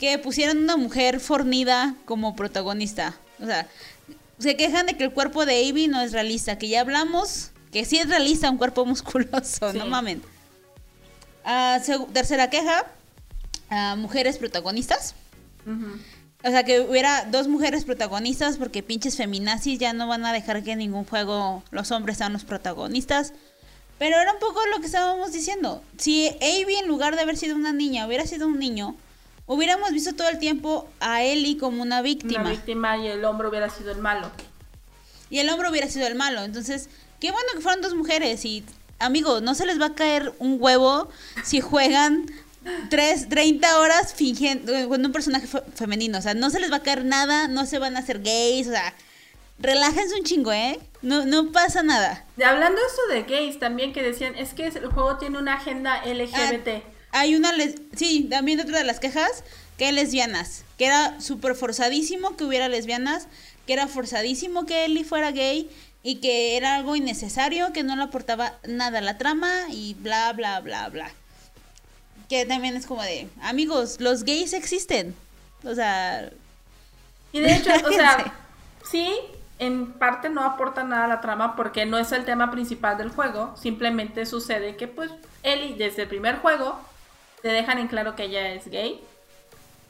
Que pusieron una mujer fornida como protagonista. O sea, se quejan de que el cuerpo de Avi no es realista. Que ya hablamos que sí es realista un cuerpo musculoso, no mamen. Ah, tercera queja, ah, mujeres protagonistas. O sea, que hubiera dos mujeres protagonistas porque pinches feminazis ya no van a dejar que en ningún juego los hombres sean los protagonistas. Pero era un poco lo que estábamos diciendo. Si Abby en lugar de haber sido una niña hubiera sido un niño, hubiéramos visto todo el tiempo a Ellie como una víctima. Una víctima y el hombre hubiera sido el malo. Y el hombre hubiera sido el malo. Entonces, qué bueno que fueron dos mujeres y amigo, no se les va a caer un huevo si juegan 3, 30 horas fingiendo con un personaje femenino. O sea, no se les va a caer nada, no se van a hacer gays, o sea, relájense un chingo, ¿eh? No, no pasa nada. Y hablando eso de gays, también que decían, es que el juego tiene una agenda LGBT. Ah, hay una, sí, también otra de las quejas, que lesbianas, que era súper forzadísimo que hubiera lesbianas, que era forzadísimo que Ellie fuera gay y que era algo innecesario, que no le aportaba nada a la trama y bla, bla, bla, bla. Que también es como de, amigos, los gays existen. O sea... Y de hecho, o sea, [LAUGHS] sí, en parte no aporta nada a la trama porque no es el tema principal del juego. Simplemente sucede que pues Ellie desde el primer juego te dejan en claro que ella es gay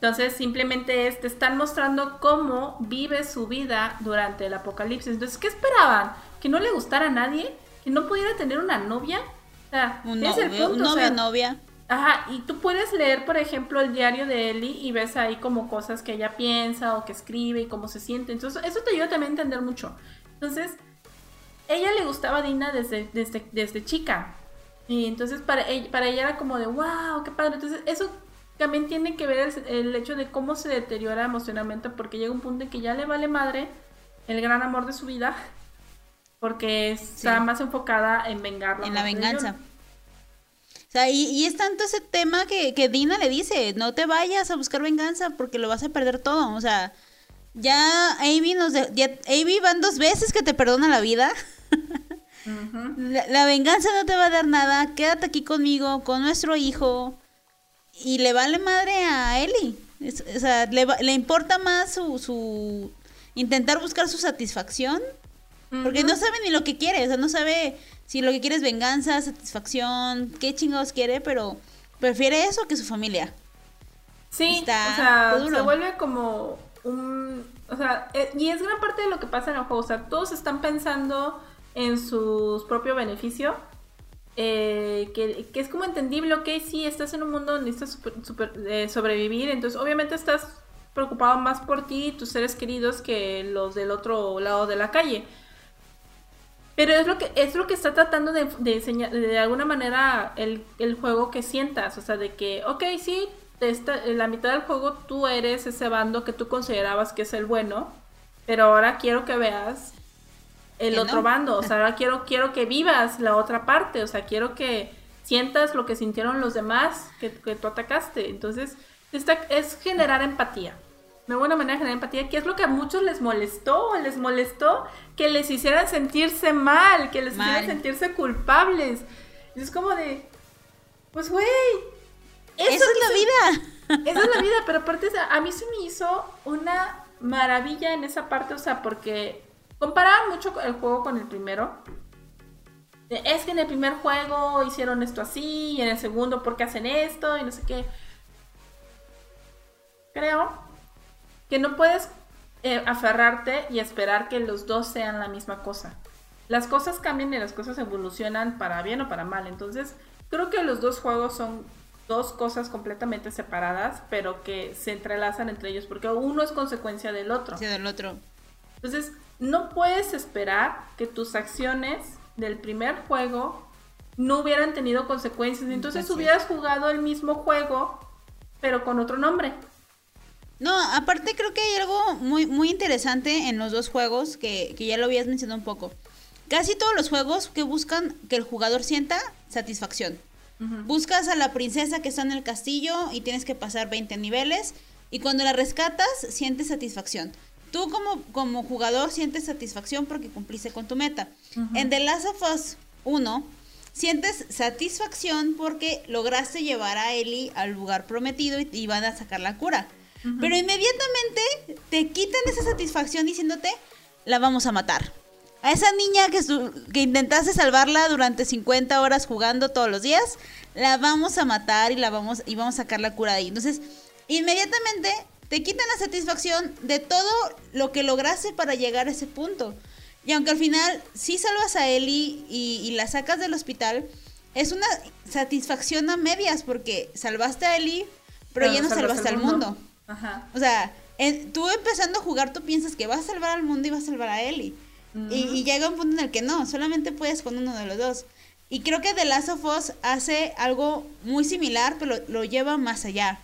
entonces simplemente es, te están mostrando cómo vive su vida durante el apocalipsis. Entonces, ¿qué esperaban? ¿Que no le gustara a nadie? ¿Que no pudiera tener una novia? O sea, un novio, novia, novia. Ajá, y tú puedes leer, por ejemplo, el diario de Ellie y ves ahí como cosas que ella piensa o que escribe y cómo se siente. Entonces, eso te ayuda también a entender mucho. Entonces, ella le gustaba a Dina desde, desde, desde chica. Y entonces para ella, para ella era como de, wow, qué padre. Entonces, eso también tiene que ver el, hecho de cómo se deteriora emocionalmente porque llega un punto en que ya le vale madre el gran amor de su vida porque está más enfocada en vengarla. En la venganza. O sea, y, es tanto ese tema que, que, Dina le dice, no te vayas a buscar venganza porque lo vas a perder todo. O sea, ya Amy nos... ya, Amy van dos veces que te perdona la vida. [LAUGHS] la, la, venganza no te va a dar nada. Quédate aquí conmigo, con nuestro hijo y le vale madre a Eli. o sea, le, le importa más su, su, intentar buscar su satisfacción. Porque no sabe ni lo que quiere. O sea, no sabe si lo que quiere es venganza, satisfacción, qué chingados quiere, pero prefiere eso que su familia. Sí, o sea, se vuelve como un... O sea, eh, y es gran parte de lo que pasa en el juego. O sea, todos están pensando en su propio beneficio. Eh, que, es como entendible, ok, sí, estás en un mundo donde necesitas eh, sobrevivir, entonces obviamente estás preocupado más por ti y tus seres queridos que los del otro lado de la calle. Pero es lo que, es lo que está tratando de, de enseñar, de alguna manera, el, el, juego que sientas. O sea, de que, ok, sí, esta, en la mitad del juego tú eres ese bando que tú considerabas que es el bueno, pero ahora quiero que veas el otro bando. O sea, ahora quiero, quiero que vivas la otra parte. O sea, quiero que sientas lo que sintieron los demás que, que tú atacaste. Entonces, esta, es generar empatía una buena manera de generar empatía, que es lo que a muchos les molestó, les molestó que les hicieran sentirse mal, que les hicieran sentirse culpables. es como de, pues güey, eso, es la vida. Esa es la [LAUGHS] vida, pero aparte a mí se me hizo una maravilla en esa parte, o sea, porque comparaban mucho el juego con el primero. Es que en el primer juego hicieron esto así, y en el segundo, ¿por qué hacen esto? Y no sé qué. Creo que no puedes eh, aferrarte y esperar que los dos sean la misma cosa. Las cosas cambian y las cosas evolucionan para bien o para mal. Entonces, creo que los dos juegos son dos cosas completamente separadas, pero que se entrelazan entre ellos, porque uno es consecuencia del otro. Sí, del otro. Entonces, no puedes esperar que tus acciones del primer juego no hubieran tenido consecuencias. Entonces, hubieras jugado el mismo juego, pero con otro nombre. No, aparte creo que hay algo muy, muy interesante en los dos juegos que, ya lo habías mencionado un poco. Casi todos los juegos que buscan que el jugador sienta satisfacción. Buscas a la princesa que está en el castillo y tienes que pasar 20 niveles y cuando la rescatas sientes satisfacción. Tú como, como jugador sientes satisfacción porque cumpliste con tu meta. En The Last of Us 1 sientes satisfacción porque lograste llevar a Ellie al lugar prometido y, y van a sacar la cura. Pero inmediatamente te quitan esa satisfacción diciéndote, la vamos a matar. A esa niña que, que intentaste salvarla durante 50 horas jugando todos los días, la vamos a matar y la vamos y vamos a sacar la cura de ahí. Entonces, inmediatamente te quitan la satisfacción de todo lo que lograste para llegar a ese punto. Y aunque al final sí salvas a Ellie y, la sacas del hospital, es una satisfacción a medias porque salvaste a Ellie, pero, ya no salvaste, al mundo. O sea, tú empezando a jugar, tú piensas que vas a salvar al mundo y vas a salvar a Ellie. y, llega un punto en el que no, solamente puedes con uno de los dos. Y creo que The Last of Us hace algo muy similar, pero lo, lleva más allá.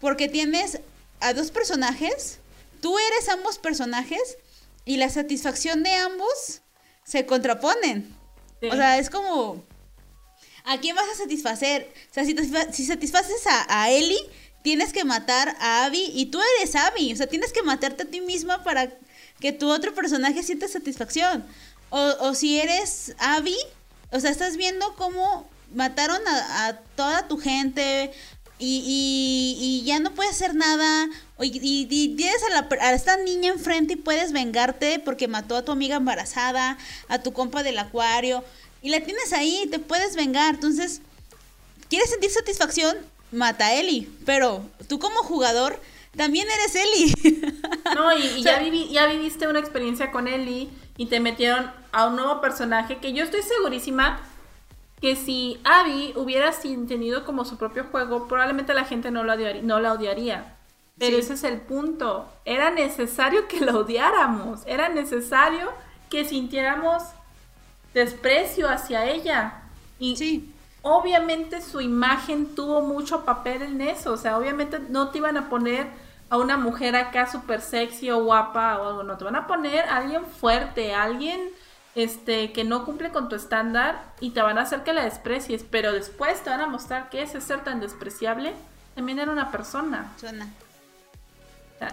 Porque tienes a dos personajes, tú eres ambos personajes, y la satisfacción de ambos se contraponen. O sea, es como. ¿A quién vas a satisfacer? O sea, si, satisfaces a, a Ellie, tienes que matar a Abby y tú eres Abby. O sea, tienes que matarte a ti misma para que tu otro personaje sienta satisfacción. O, si eres Abby, o sea, estás viendo cómo mataron a, toda tu gente y, ya no puedes hacer nada. Y, tienes a, la, a esta niña enfrente y puedes vengarte porque mató a tu amiga embarazada, a tu compa del acuario. Y la tienes ahí, te puedes vengar. Entonces, ¿quieres sentir satisfacción? mata a Eli, pero tú como jugador también eres Eli. [LAUGHS] No, y, ya, ya viviste una experiencia con Eli y te metieron a un nuevo personaje que yo estoy segurísima que si Abby hubiera tenido como su propio juego, probablemente la gente no, lo odiaría, no la odiaría. Pero ese es el punto. Era necesario que la odiáramos. Era necesario que sintiéramos desprecio hacia ella. Y sí obviamente su imagen tuvo mucho papel en eso, o sea, obviamente no te iban a poner a una mujer acá súper sexy o guapa o algo, no, te van a poner a alguien fuerte, alguien este, que no cumple con tu estándar y te van a hacer que la desprecies, pero después te van a mostrar que ese ser tan despreciable también era una persona. Suena.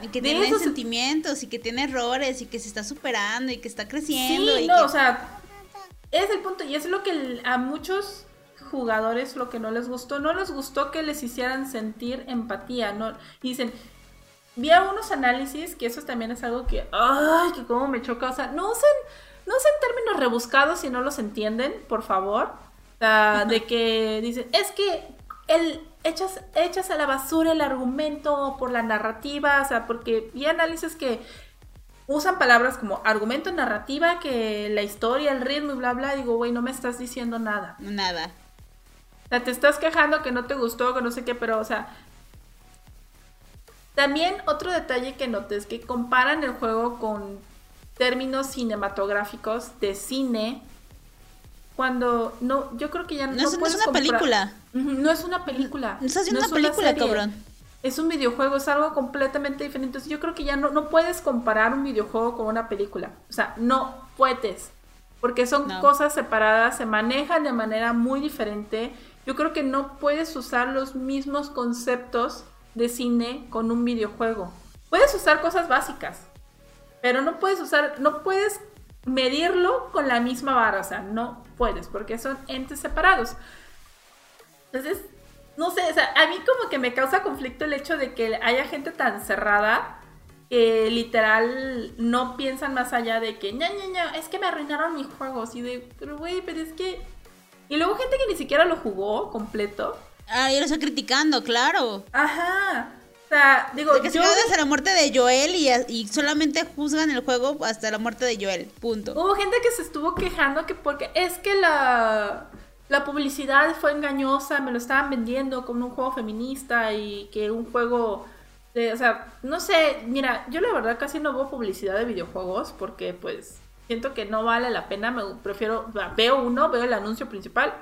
y que tiene sentimientos y que tiene errores y que se está superando y que está creciendo. Sí, no, o sea, es el punto y es lo que a muchos jugadores lo que no les gustó. No les gustó que les hicieran sentir empatía. No, dicen, vi unos análisis que eso también es algo que, ay, que como me choca. O sea, no usen, no usen términos rebuscados si no los entienden, por favor. de que dicen, es que el, echas, echas a la basura el argumento por la narrativa, o sea, porque vi análisis que usan palabras como argumento, narrativa, que la historia, el ritmo y bla, bla. Digo, güey, no me estás diciendo nada. Nada. O sea, te estás quejando que no te gustó, que no sé qué, pero, o sea. También otro detalle que noté es que comparan el juego con términos cinematográficos de cine. Cuando no, yo creo que ya no, no, es, no es una película. No es una película. No haciendo una película, cabrón. Es un videojuego, es algo completamente diferente. Entonces yo creo que ya no, no puedes comparar un videojuego con una película. O sea, no puedes. Porque son cosas separadas, se manejan de manera muy diferente. Yo creo que no puedes usar los mismos conceptos de cine con un videojuego. Puedes usar cosas básicas, pero no puedes usar, no puedes medirlo con la misma vara, o sea, no puedes, porque son entes separados. Entonces, no sé, o sea, a mí como que me causa conflicto el hecho de que haya gente tan cerrada que literal no piensan más allá de que, ña, ña, ña, es que me arruinaron mi juego, así de, pero güey, pero es que... Y luego gente que ni siquiera lo jugó completo. Ah, y lo está criticando, claro. Ajá. O sea, digo, de que se hasta la muerte de Joel y, y, solamente juzgan el juego hasta la muerte de Joel, punto. Hubo gente que se estuvo quejando que porque es que la la publicidad fue engañosa, me lo estaban vendiendo como un juego feminista y que un juego de, o sea, no sé, mira, yo la verdad casi no veo publicidad de videojuegos porque pues siento que no vale la pena, me prefiero, veo uno, veo el anuncio principal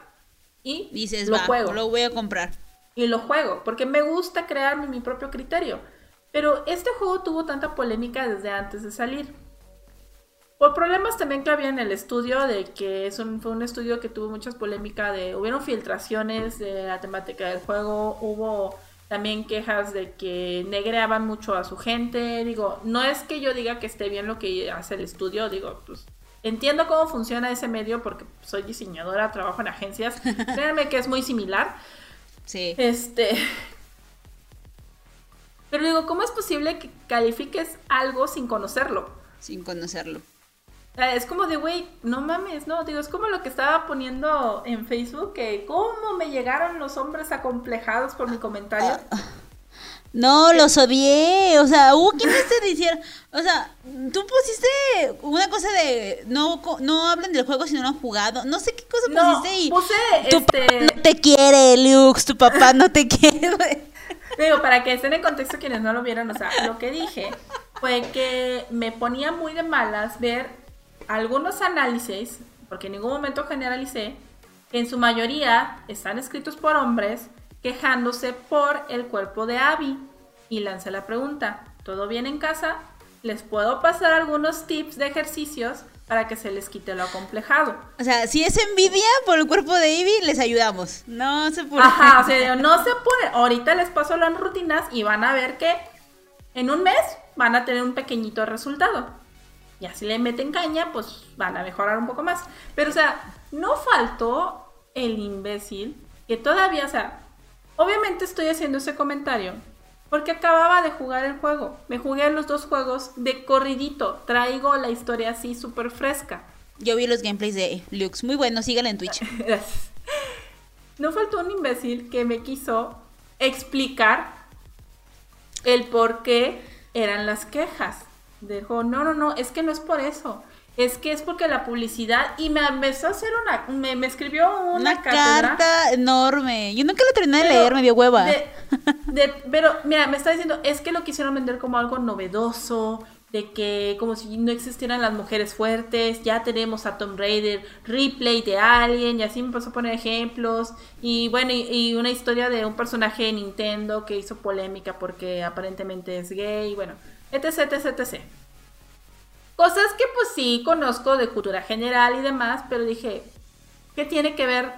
y Dices, lo juego. Lo voy a comprar. Y lo juego, porque me gusta crear mi propio criterio. Pero este juego tuvo tanta polémica desde antes de salir. Por problemas también que había en el estudio, de que es fue un estudio que tuvo muchas polémicas, de hubieron filtraciones de la temática del juego, hubo también quejas de que negreaban mucho a su gente, digo, no es que yo diga que esté bien lo que hace el estudio, digo, pues entiendo cómo funciona ese medio porque soy diseñadora, trabajo en agencias, [LAUGHS] créanme que es muy similar. Sí. Este, pero digo, ¿cómo es posible que califiques algo sin conocerlo? Sin conocerlo. Es como de, güey, no mames, no, digo, es como lo que estaba poniendo en Facebook, que cómo me llegaron los hombres acomplejados por mi comentario. [LAUGHS] No, los odié, o sea, hubo quienes te dijeron, o sea, tú pusiste una cosa de, no, no hablen del juego si no lo han jugado, no sé qué cosa pusiste y... puse, este... te quiere, Lux, tu papá no te quiere. [LAUGHS] Digo, para que estén en contexto quienes no lo vieron, o sea, lo que dije fue que me ponía muy de malas ver algunos análisis, porque en ningún momento generalicé, que en su mayoría están escritos por hombres quejándose por el cuerpo de Abby. Y lancé la pregunta, ¿todo bien en casa? Les puedo pasar algunos tips de ejercicios para que se les quite lo acomplejado. O sea, si es envidia por el cuerpo de Abby, les ayudamos. No se puede. Ajá, o sea, [LAUGHS] no se puede. Ahorita les paso las rutinas y van a ver que en un mes van a tener un pequeñito resultado. Y así le meten caña, pues van a mejorar un poco más. Pero, o sea, no faltó el imbécil que todavía, o sea, obviamente estoy haciendo ese comentario porque acababa de jugar el juego. Me jugué los dos juegos de corridito. Traigo la historia así súper fresca. Yo vi los gameplays de Lux. Muy bueno, síganle en Twitch. [LAUGHS] Gracias. No faltó un imbécil que me quiso explicar el por qué eran las quejas. Dijo, no, no, no, es que no es por eso. Es que es porque la publicidad y me empezó a hacer una, me, me escribió una, carta enorme. Yo nunca la terminé de leer, me dio hueva. [LAUGHS] pero mira, me está diciendo, es que lo quisieron vender como algo novedoso, de que como si no existieran las mujeres fuertes, ya tenemos a Tomb Raider, replay de Alien, y así me empezó a poner ejemplos, y bueno, y, y, una historia de un personaje de Nintendo que hizo polémica porque aparentemente es gay, y bueno, etc, etc, etc. Cosas que pues sí conozco de cultura general y demás, pero dije, ¿qué tiene que ver?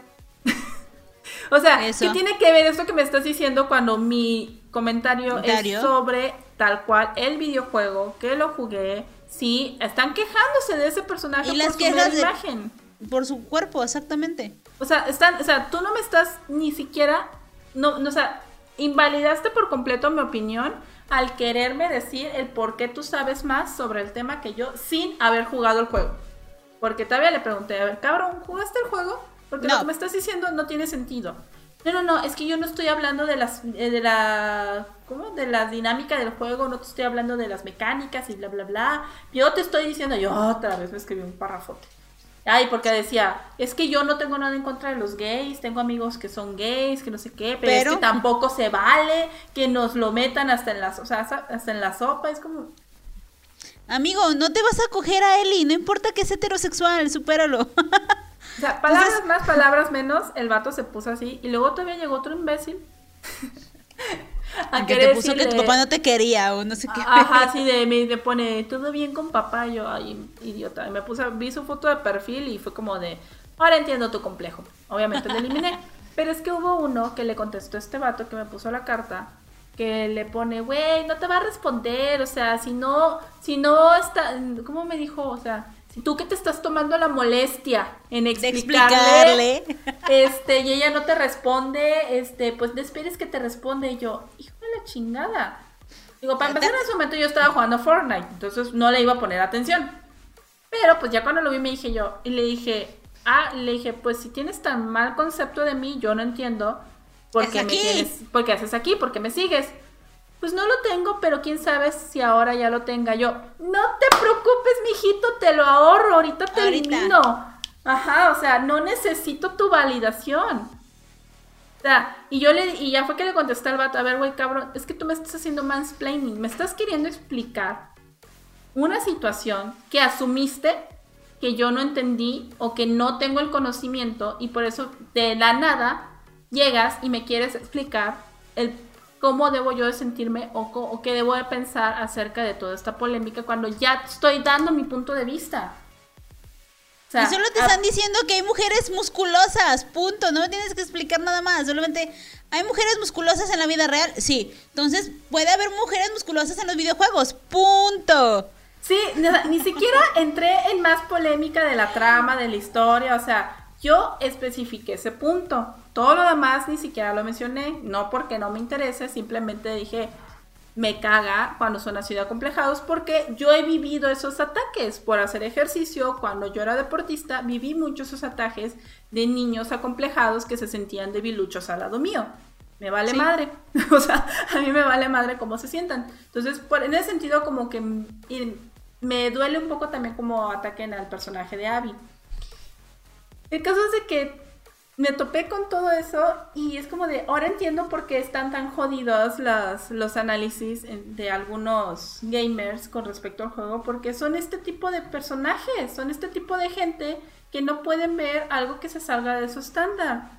[LAUGHS] o sea, ¿qué tiene que ver esto que me estás diciendo cuando mi comentario, es sobre tal cual el videojuego que lo jugué? Sí, están quejándose de ese personaje y por su imagen. Por su cuerpo, exactamente. O sea, están, o sea, tú no me estás ni siquiera, no, no, o sea, invalidaste por completo mi opinión al quererme decir el por qué tú sabes más sobre el tema que yo sin haber jugado el juego. Porque todavía le pregunté, a ver, cabrón, ¿jugaste el juego? Porque lo que me estás diciendo no tiene sentido. No, no, no, es que yo no estoy hablando de las, eh, de la, ¿cómo? De la dinámica del juego, no te estoy hablando de las mecánicas y bla, bla, bla. Yo te estoy diciendo, yo otra vez me escribí un párrafote. Ay, porque decía, es que yo no tengo nada en contra de los gays, tengo amigos que son gays, que no sé qué, pero, es que tampoco se vale que nos lo metan hasta en la, o sea, hasta en la sopa, es como... Amigo, no te vas a coger a Eli, no importa que es heterosexual, supéralo. [LAUGHS] O sea, palabras más, palabras menos, el vato se puso así y luego todavía llegó otro imbécil. [LAUGHS] [LAUGHS] a que te puso que tu papá no te quería o no sé qué. Ajá, [LAUGHS] sí, de, me pone, todo bien con papá, yo, ay, idiota. Y me puse, vi su foto de perfil y fue como de, ahora entiendo tu complejo. Obviamente lo eliminé. [LAUGHS] Pero es que hubo uno que le contestó a este vato que me puso la carta que le pone, güey, no te va a responder, o sea, si no, si no está, ¿cómo me dijo? O sea, tú que te estás tomando la molestia en explicarle, este, y ella no te responde, este, pues no esperes que te responde, y yo, hijo de la chingada. Digo, para empezar en ese momento yo estaba jugando Fortnite, entonces no le iba a poner atención. Pero pues ya cuando lo vi me dije yo, y le dije, ah, le dije, pues si tienes tan mal concepto de mí, yo no entiendo ¿Por qué me tienes? ¿Por qué haces aquí? ¿Por qué me sigues? Pues no lo tengo, pero quién sabe si ahora ya lo tenga yo. No te preocupes, mijito, te lo ahorro, ahorita te elimino. Ajá, o sea, no necesito tu validación. O sea, y yo le y ya fue que le contesté al vato, a ver, güey, cabrón, es que tú me estás haciendo mansplaining, me estás queriendo explicar una situación que asumiste que yo no entendí o que no tengo el conocimiento y por eso de la nada llegas y me quieres explicar el cómo debo yo de sentirme o, qué debo de pensar acerca de toda esta polémica cuando ya estoy dando mi punto de vista. y solo te están diciendo que hay mujeres musculosas, punto. No me tienes que explicar nada más. Solamente, ¿hay mujeres musculosas en la vida real? Sí. Entonces, puede haber mujeres musculosas en los videojuegos, punto. Sí, ni siquiera entré en más polémica de la trama, de la historia. O sea, yo especifiqué ese punto. Todo lo demás ni siquiera lo mencioné, no porque no me interese, simplemente dije, me caga cuando son así de acomplejados porque yo he vivido esos ataques por hacer ejercicio. Cuando yo era deportista, viví muchos esos ataques de niños acomplejados que se sentían debiluchos al lado mío. Me vale madre. [LAUGHS] o sea, a mí me vale madre cómo se sientan. Entonces, por, en ese sentido, como que me duele un poco también como ataquen al personaje de Abby. El caso es de que me topé con todo eso y es como de, ahora entiendo por qué están tan jodidos los, los análisis de algunos gamers con respecto al juego, porque son este tipo de personajes, son este tipo de gente que no pueden ver algo que se salga de su estándar.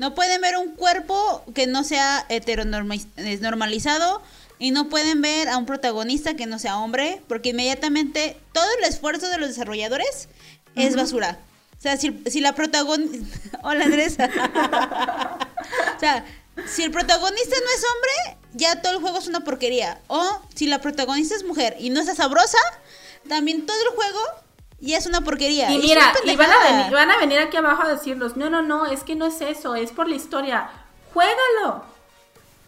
No pueden ver un cuerpo que no sea heteronormalizado y no pueden ver a un protagonista que no sea hombre, porque inmediatamente todo el esfuerzo de los desarrolladores es basura. O sea, si, la protagonista... [LAUGHS] Hola, Andrés. [LAUGHS] o sea, si el protagonista no es hombre, ya todo el juego es una porquería. O si la protagonista es mujer y no está sabrosa, también todo el juego ya es una porquería. Y mira, y van a, venir, van a venir aquí abajo a decirnos, no, no, no, es que no es eso, es por la historia. Juégalo.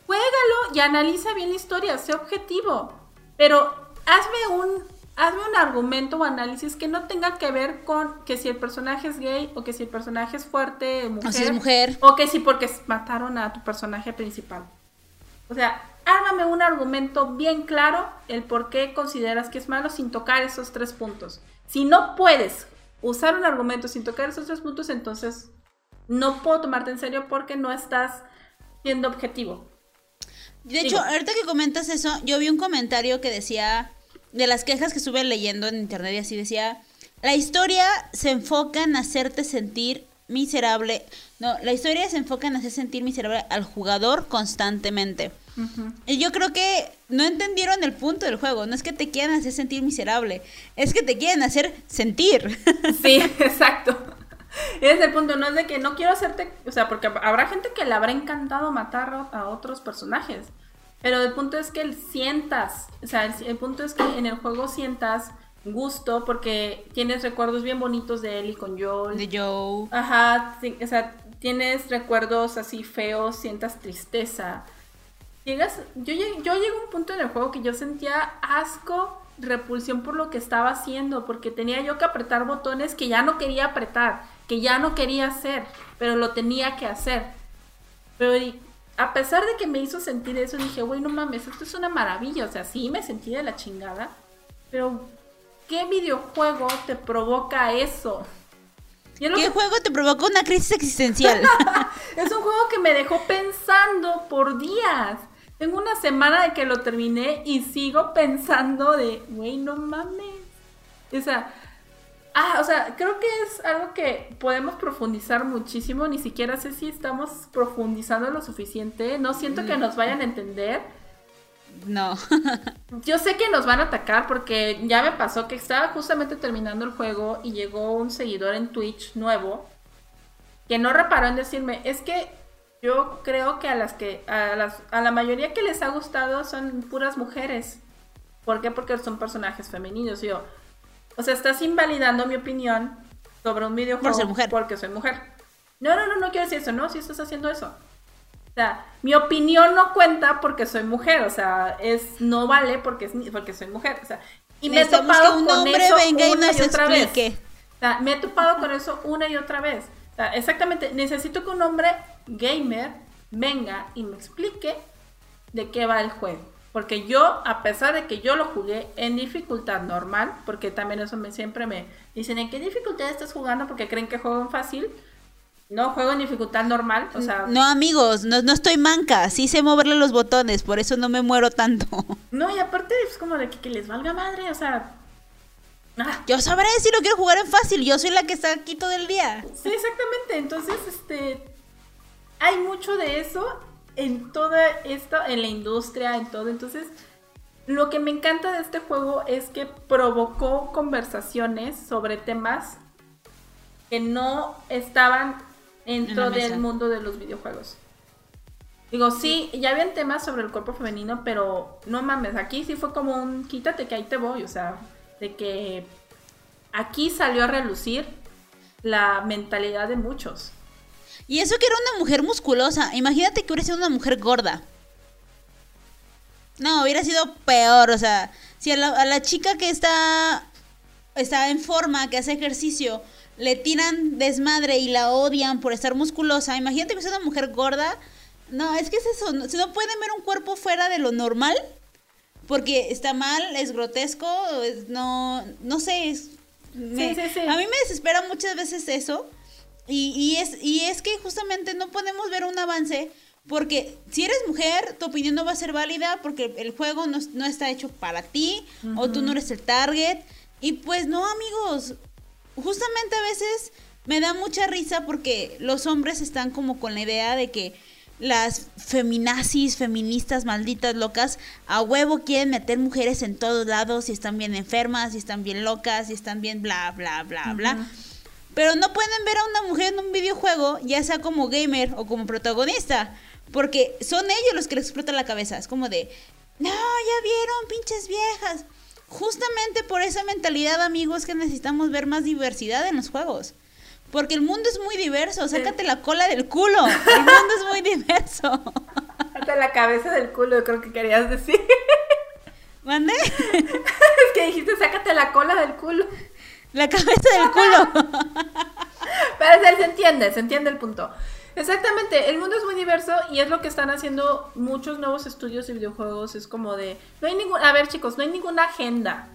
Juégalo y analiza bien la historia, sé objetivo. Pero hazme un hazme un argumento o análisis que no tenga que ver con que si el personaje es gay o que si el personaje es fuerte, mujer, o si es mujer. O que si porque mataron a tu personaje principal. O sea, hágame un argumento bien claro el por qué consideras que es malo sin tocar esos tres puntos. Si no puedes usar un argumento sin tocar esos tres puntos, entonces no puedo tomarte en serio porque no estás siendo objetivo. De hecho, ahorita que comentas eso, yo vi un comentario que decía de las quejas que estuve leyendo en internet y así decía, la historia se enfoca en hacerte sentir miserable. No, la historia se enfoca en hacer sentir miserable al jugador constantemente. Y yo creo que no entendieron el punto del juego. No es que te quieran hacer sentir miserable, es que te quieren hacer sentir. [LAUGHS] Sí, exacto. Ese es el punto, no es de que no quiero hacerte, o sea, porque habrá gente que le habrá encantado matar a otros personajes. Pero el punto es que sientas, o sea, el, punto es que en el juego sientas gusto porque tienes recuerdos bien bonitos de él y con Joel. De Joe. Ajá, o sea, tienes recuerdos así feos, sientas tristeza. Llegas, yo, yo llego a un punto en el juego que yo sentía asco, repulsión por lo que estaba haciendo, porque tenía yo que apretar botones que ya no quería apretar, que ya no quería hacer, pero lo tenía que hacer. Pero a pesar de que me hizo sentir eso, dije, güey, no mames, esto es una maravilla. O sea, sí me sentí de la chingada. Pero, ¿qué videojuego te provoca eso? ¿Qué juego te provoca una crisis existencial? [LAUGHS] es un juego que me dejó pensando por días. Tengo una semana de que lo terminé y sigo pensando de, güey, no mames. O sea, ah, o sea, creo que es algo que podemos profundizar muchísimo. Ni siquiera sé si estamos profundizando lo suficiente. No siento que nos vayan a entender. No. [LAUGHS] Yo sé que nos van a atacar porque ya me pasó que estaba justamente terminando el juego y llegó un seguidor en Twitch nuevo que no reparó en decirme, es que yo creo que a las que a, las, a la mayoría que les ha gustado son puras mujeres. ¿Por qué? Porque son personajes femeninos. yo, o sea, estás invalidando mi opinión sobre un videojuego Por mujer. porque soy mujer. No, no, no, no quiero decir eso, no, si estás haciendo eso. O sea, mi opinión no cuenta porque soy mujer, o sea, es no vale porque es porque soy mujer, o sea, y me he topado un con hombre eso venga y nos otra explique. vez. O sea, me he topado con eso una y otra vez. O sea, exactamente, necesito que un hombre gamer venga y me explique de qué va el juego. Porque yo, a pesar de que yo lo jugué en dificultad normal, porque también eso me siempre me dicen, ¿en qué dificultad estás jugando? Porque creen que juego en fácil. No, juego en dificultad normal, o sea... No, amigos, no, no estoy manca, sí sé moverle los botones, por eso no me muero tanto. [LAUGHS] No, y aparte es como de que, les valga madre, o sea... Ah. Yo sabré si lo quiero jugar en fácil, yo soy la que está aquí todo el día. Sí, exactamente, entonces, este... Hay mucho de eso en toda esto, en la industria, en todo, entonces... Lo que me encanta de este juego es que provocó conversaciones sobre temas que no estaban dentro del mundo de los videojuegos. Digo, sí, ya habían temas sobre el cuerpo femenino, pero no mames, aquí sí fue como un quítate que ahí te voy, o sea, de que aquí salió a relucir la mentalidad de muchos. Y eso que era una mujer musculosa, imagínate que hubiera sido una mujer gorda. No, hubiera sido peor, o sea, si a la, a la chica que está, está en forma, que hace ejercicio, le tiran desmadre y la odian por estar musculosa. Imagínate que es una mujer gorda. No, es que es eso. Si no pueden ver un cuerpo fuera de lo normal, porque está mal, es grotesco, no, no sé. sí, sí, sí. A mí me desespera muchas veces eso. Y, y, es, y es que justamente no podemos ver un avance. Porque si eres mujer, tu opinión no va a ser válida porque el juego no, no está hecho para ti o tú no eres el target. Y pues no, amigos, justamente a veces me da mucha risa porque los hombres están como con la idea de que las feminazis, feministas malditas locas, a huevo quieren meter mujeres en todos lados y están bien enfermas, y están bien locas, y están bien bla, bla, bla, bla. Pero no pueden ver a una mujer en un videojuego, ya sea como gamer o como protagonista, porque son ellos los que les explotan la cabeza. Es como de, no, ya vieron, pinches viejas. Justamente por esa mentalidad, amigos, que necesitamos ver más diversidad en los juegos. Porque el mundo es muy diverso, sácate la cola del culo. El mundo es muy diverso. Sácate la cabeza del culo, creo que querías decir. ¿Mande? [LAUGHS] es que dijiste, sácate la cola del culo. La cabeza del culo. [LAUGHS] Pero se entiende, se entiende el punto. Exactamente, el mundo es muy diverso y es lo que están haciendo muchos nuevos estudios de videojuegos. Es como de, no hay ningún, a ver chicos, no hay ninguna agenda.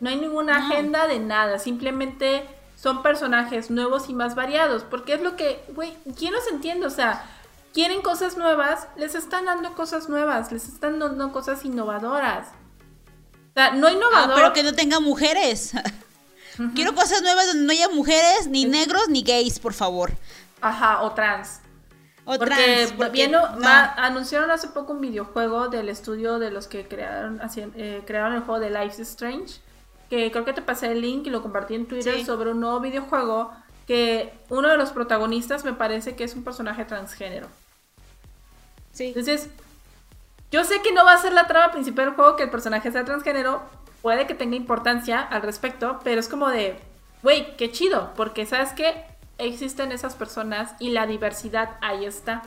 No hay ninguna agenda de nada, simplemente son personajes nuevos y más variados. Porque es lo que, güey, ¿quién los entiende? O sea, quieren cosas nuevas, les están dando cosas nuevas, les están dando cosas innovadoras. O sea, no innovador. Ah, pero que no tenga mujeres. [LAUGHS] Quiero cosas nuevas donde no haya mujeres, ni negros, ni gays, por favor. Ajá, o trans. O porque, trans. anunciaron hace poco un videojuego del estudio de los que crearon, eh, crearon el juego de Life is Strange. Que creo que te pasé el link y lo compartí en Twitter sobre un nuevo videojuego. Que uno de los protagonistas me parece que es un personaje transgénero. Sí. Entonces, yo sé que no va a ser la trama principal del juego que el personaje sea transgénero. Puede que tenga importancia al respecto, pero es como de, güey, qué chido, porque sabes que existen esas personas y la diversidad ahí está.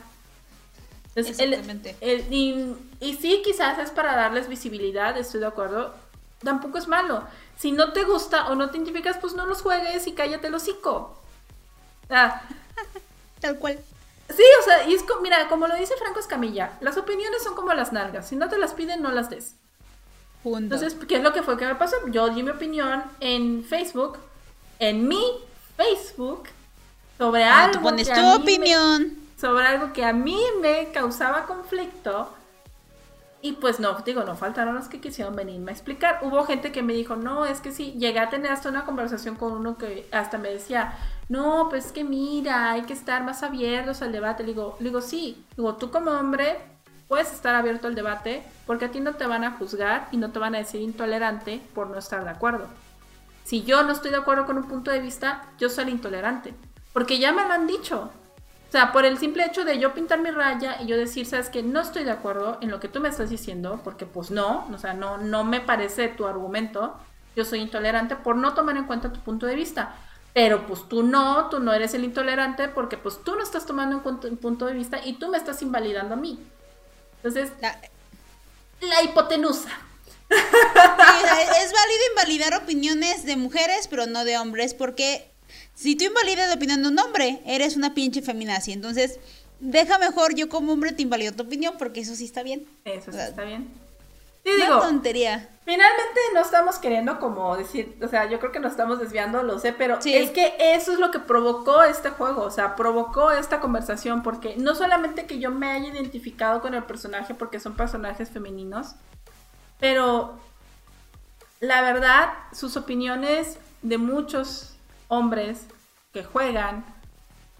Exactamente. y, y, sí, quizás es para darles visibilidad, estoy de acuerdo. Tampoco es malo. Si no te gusta o no te identificas, pues no los juegues y cállate el hocico. [LAUGHS] Tal cual. Sí, o sea, y es como, mira, como lo dice Franco Escamilla, las opiniones son como las nalgas. Si no te las piden, no las des. Punto. Entonces, ¿qué es lo que fue que me pasó? Yo di mi opinión en Facebook, en mi Facebook, sobre Ah, algo. tú pones que tu a mí me- sobre algo que a mí me causaba conflicto. Y pues no, digo, no faltaron los que quisieron venirme a explicar. Hubo gente que me dijo, no, es que sí, llegué a tener hasta una conversación con uno que hasta me decía, no, pues es que mira, hay que estar más abiertos al debate. Le digo, le digo, sí, digo, tú como hombre puedes estar abierto al debate porque a ti no te van a juzgar y no te van a decir intolerante por no estar de acuerdo. Si yo no estoy de acuerdo con un punto de vista, yo soy intolerante. Porque ya me lo han dicho. O sea, por el simple hecho de yo pintar mi raya y yo decir, sabes que no estoy de acuerdo en lo que tú me estás diciendo, porque pues no, o sea, no, no me parece tu argumento, yo soy intolerante por no tomar en cuenta tu punto de vista. Pero pues tú no, tú no eres el intolerante porque pues tú no estás tomando en cuenta un punto de vista y tú me estás invalidando a mí. Entonces, La- la hipotenusa. Sí, es válido invalidar opiniones de mujeres, pero no de hombres, porque si tú invalidas la opinión de un hombre, eres una pinche feminazi. Entonces, deja mejor yo como hombre te invalido tu opinión, porque eso sí está bien. Eso sí está bien. Una digo, tontería. Finalmente no estamos queriendo como decir, o sea, yo creo que nos estamos desviando, lo sé, pero Sí. es que eso es lo que provocó este juego, o sea, provocó esta conversación, porque no solamente que yo me haya identificado con el personaje porque son personajes femeninos, pero la verdad, sus opiniones de muchos hombres que juegan,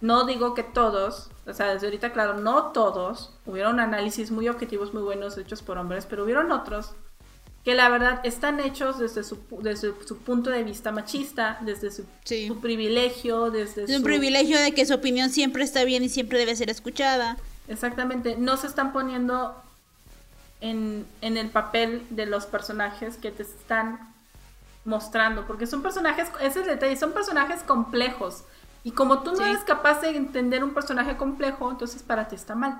no digo que todos, o sea, desde ahorita claro, no todos, hubieron análisis muy objetivos, muy buenos hechos por hombres, pero hubieron otros que la verdad están hechos desde su, desde su punto de vista machista, desde su, Sí. su privilegio, desde Es un su... privilegio de que su opinión siempre está bien y siempre debe ser escuchada. Exactamente, no se están poniendo en, en el papel de los personajes que te están mostrando, porque son personajes, ese es el detalle, son personajes complejos. Y como tú no Sí. eres capaz de entender un personaje complejo, entonces para ti está mal.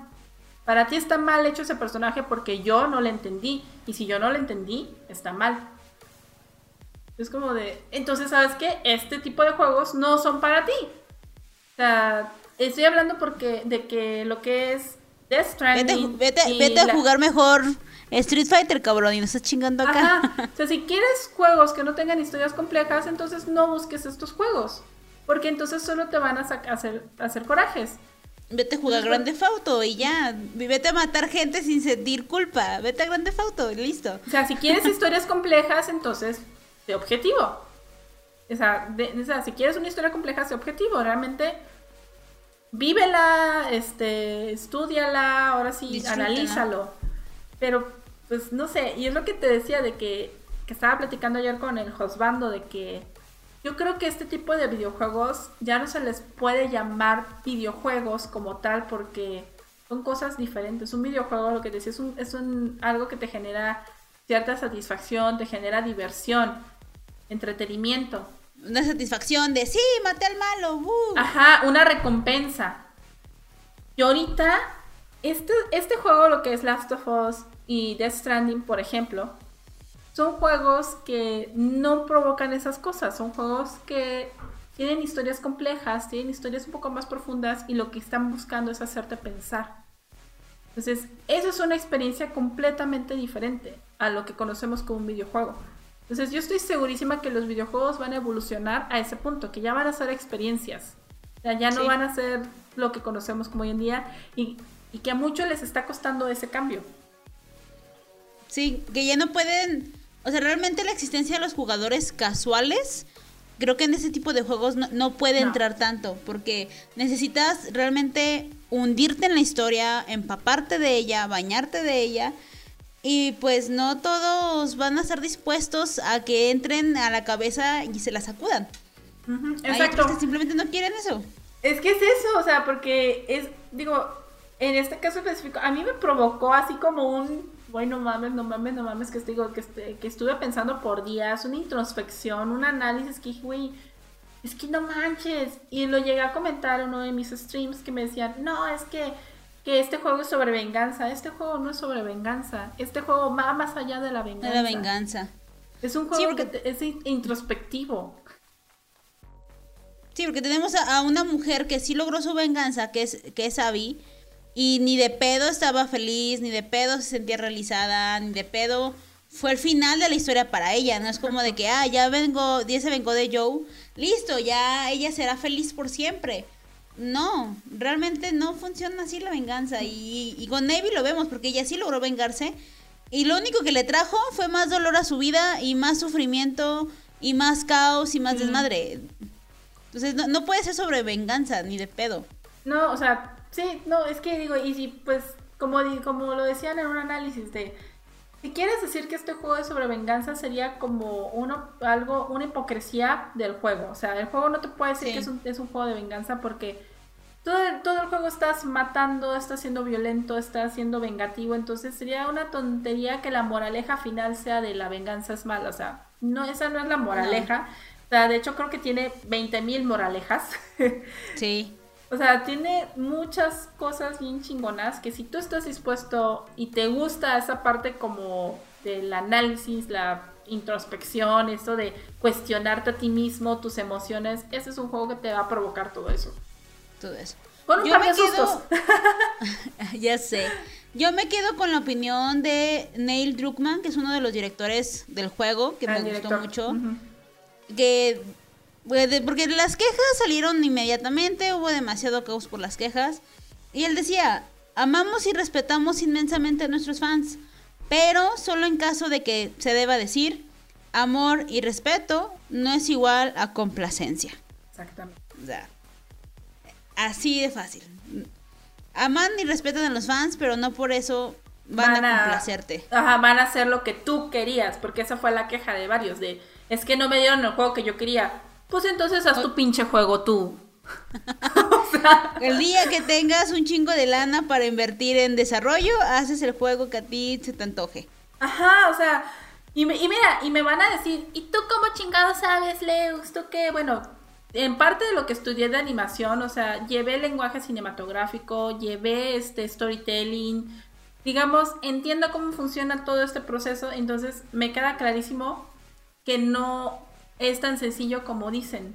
Para ti está mal hecho ese personaje porque yo no le entendí. Y si yo no le entendí, está mal. Es como de, entonces, ¿sabes qué? Este tipo de juegos no son para ti. O sea, estoy hablando porque de que lo que es Death Vete, Stranding. vete, y vete a la- jugar mejor Street Fighter, cabrón, y no estás chingando acá. Ajá. O sea, si quieres juegos que no tengan historias complejas, entonces no busques estos juegos. Porque entonces solo te van a hacer, hacer corajes. Vete a jugar Entonces, Grande Fauto y ya. Vete a matar gente sin sentir culpa. Vete a Grande Fauto y listo. O sea, si quieres [LAUGHS] historias complejas, entonces, sé objetivo. O sea, de- o sea, si quieres una historia compleja, sé objetivo. Realmente, vívela, este, estudiala, ahora sí, Disfrútala. analízalo. Pero, pues, no sé, y es lo que te decía de que, que estaba platicando ayer con el Josbando, de que yo creo que este tipo de videojuegos ya no se les puede llamar videojuegos como tal porque son cosas diferentes. Un videojuego, lo que decía, es, un, es un, algo que te genera cierta satisfacción, te genera diversión, entretenimiento. Una satisfacción de sí, maté al malo. uh". Ajá, una recompensa. Y ahorita, este, este juego, lo que es Last of Us y Death Stranding, por ejemplo, son juegos que no provocan esas cosas. Son juegos que tienen historias complejas, tienen historias un poco más profundas y lo que están buscando es hacerte pensar. Entonces, eso es una experiencia completamente diferente a lo que conocemos como un videojuego. Entonces, yo estoy segurísima que los videojuegos van a evolucionar a ese punto, que ya van a ser experiencias. O sea, ya no Sí. van a ser lo que conocemos como hoy en día y, y que a muchos les está costando ese cambio. Sí, que ya no pueden. O sea, realmente la existencia de los jugadores casuales. Creo que en ese tipo de juegos no, no puede No. entrar tanto. Porque necesitas realmente hundirte en la historia, empaparte de ella, bañarte de ella. Y pues no todos van a estar dispuestos a que entren a la cabeza y se la sacudan. Ujú, Hay Exacto. otros que simplemente no quieren eso. Es que es eso, o sea, porque es, digo, en este caso específico, a mí me provocó así como un, bueno, mames, no mames, no mames, que, digo, que, este- que estuve pensando por días, una introspección, un análisis que dije, güey, es que no manches. Y lo llegué a comentar en uno de mis streams que me decían, no, es que, que este juego es sobre venganza, este juego no es sobre venganza, este juego va más allá de la De venganza. la venganza. Es un Sí, juego porque- que es in- introspectivo. Sí, porque tenemos a, a una mujer que sí logró su venganza, que es, que es Abby, y ni de pedo estaba feliz, ni de pedo se sentía realizada, ni de pedo fue el final de la historia para ella. No es como de que, ah, ya vengo, ya se vengó de Joe, listo, ya ella será feliz por siempre. No, realmente no funciona así la venganza. Y, y con Navy lo vemos, porque ella sí logró vengarse. Y lo único que le trajo fue más dolor a su vida y más sufrimiento y más caos y más desmadre. Entonces no, no puede ser sobre venganza ni de pedo. No, o sea, sí, no, es que digo, y si pues, como, como lo decían en un análisis de, si quieres decir que este juego es sobre venganza, sería como uno, algo, una hipocresía del juego. O sea, el juego no te puede decir Sí. que es un, es un juego de venganza porque todo el, todo el juego estás matando, estás siendo violento, estás siendo vengativo, entonces sería una tontería que la moraleja final sea de la venganza es mala. O sea, no, esa no es la moraleja. O sea, de hecho creo que tiene 20.000 moralejas. Sí. [LAUGHS] O sea, tiene muchas cosas bien chingonas que si tú estás dispuesto y te gusta esa parte como del análisis, la introspección, eso de cuestionarte a ti mismo, tus emociones, ese es un juego que te va a provocar todo eso. Todo eso. Con un Yo par me de quedo- sustos. [LAUGHS] ya sé. Yo me quedo con la opinión de Neil Druckmann, que es uno de los directores del juego, que Ah, me gustó mucho. Que porque las quejas salieron inmediatamente, hubo demasiado caos por las quejas. Y él decía, amamos y respetamos inmensamente a nuestros fans, pero solo en caso de que se deba decir, amor y respeto no es igual a complacencia. Exactamente. O sea, así de fácil. Aman y respetan a los fans, pero no por eso van, a complacerte. Ajá, van a hacer lo que tú querías, porque esa fue la queja de varios, de, es que no me dieron el juego que yo quería. Pues entonces haz tu pinche juego tú. [LAUGHS] [LAUGHS] o sea, El día que tengas un chingo de lana para invertir en desarrollo, haces el juego que a ti se te antoje. Ajá, o sea, y, me- y mira, y me van a decir, ¿y tú cómo chingado sabes, Leus? ¿Tú qué? Bueno, en parte de lo que estudié de animación, o sea, llevé lenguaje cinematográfico, llevé este storytelling, digamos, entiendo cómo funciona todo este proceso, entonces me queda clarísimo que no es tan sencillo como dicen.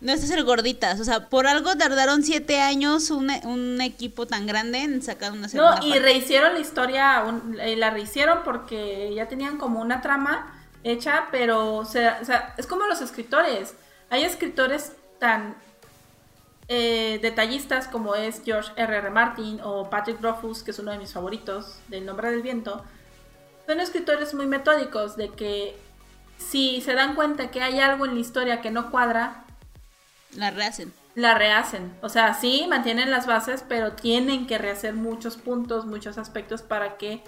No es ser gorditas, o sea, por algo tardaron siete años un, un equipo tan grande en sacar una segunda No, y parte. rehicieron la historia, un- eh, la rehicieron porque ya tenían como una trama hecha, pero o sea, o sea, es como los escritores. Hay escritores tan eh, detallistas como es George R. R. Martin o Patrick Rothfuss, que es uno de mis favoritos, del Nombre del Viento. Son escritores muy metódicos de que si se dan cuenta que hay algo en la historia que no cuadra, La rehacen. la rehacen. O sea, sí, mantienen las bases, pero tienen que rehacer muchos puntos, muchos aspectos para que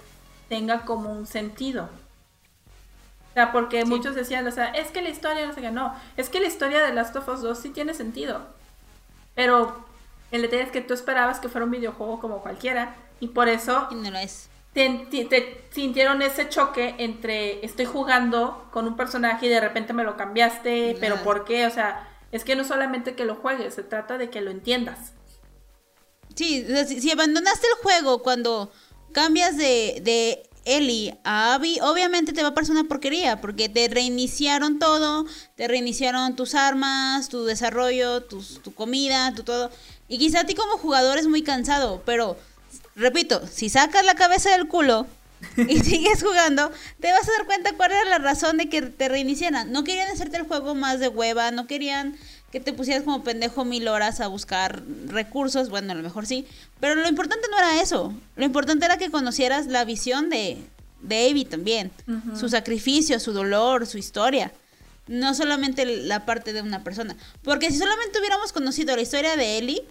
tenga como un sentido. O sea, porque muchos decían, o sea, es que la historia, no sé qué, no, es que la historia de Last of Us 2 sí tiene sentido. Pero el detalle es que tú esperabas que fuera un videojuego como cualquiera y por eso Y no lo es. Te, te- te sintieron ese choque entre estoy jugando con un personaje y de repente me lo cambiaste, pero Claro. ¿por qué? O sea, es que no solamente que lo juegues, se trata de que lo entiendas. Sí, si, abandonaste el juego cuando cambias de, de Ellie a Abby, obviamente te va a parecer una porquería, porque te reiniciaron todo, te reiniciaron tus armas, tu desarrollo, tus, tu comida, tu todo. Y quizá a ti como jugador es muy cansado, pero, repito, si sacas la cabeza del culo y [LAUGHS] sigues jugando, te vas a dar cuenta cuál era la razón de que te reiniciaran. No querían hacerte el juego más de hueva, no querían que te pusieras como pendejo mil horas a buscar recursos, bueno, a lo mejor sí, pero lo importante no era eso, lo importante era que conocieras la visión de, de Abby también, su sacrificio, su dolor, su historia, no solamente la parte de una persona, porque si solamente hubiéramos conocido la historia de Ellie,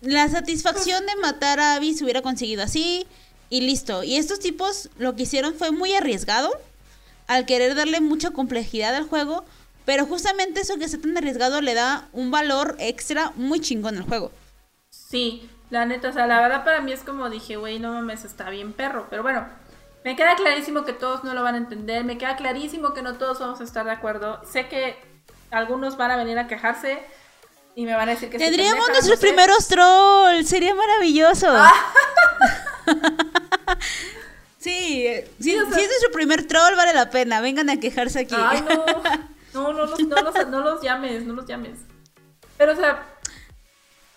la satisfacción de matar a Abby se hubiera conseguido así y listo, y estos tipos lo que hicieron fue muy arriesgado al querer darle mucha complejidad al juego, pero justamente eso que está tan arriesgado le da un valor extra muy chingón al juego. Sí, la neta, o sea, la verdad para mí es como dije, güey, no mames, está bien perro, pero bueno, me queda clarísimo que todos no lo van a entender, me queda clarísimo que no todos vamos a estar de acuerdo, sé que algunos van a venir a quejarse y me van a decir que Tendríamos nuestros no sé. primeros trolls, sería maravilloso. [LAUGHS] sí, eh, sí, Sí, o sea- si es nuestro primer troll, vale la pena. Vengan a quejarse aquí. Ay, no, [LAUGHS] no, no, los, no, los, no los llames, no los llames. Pero, o sea,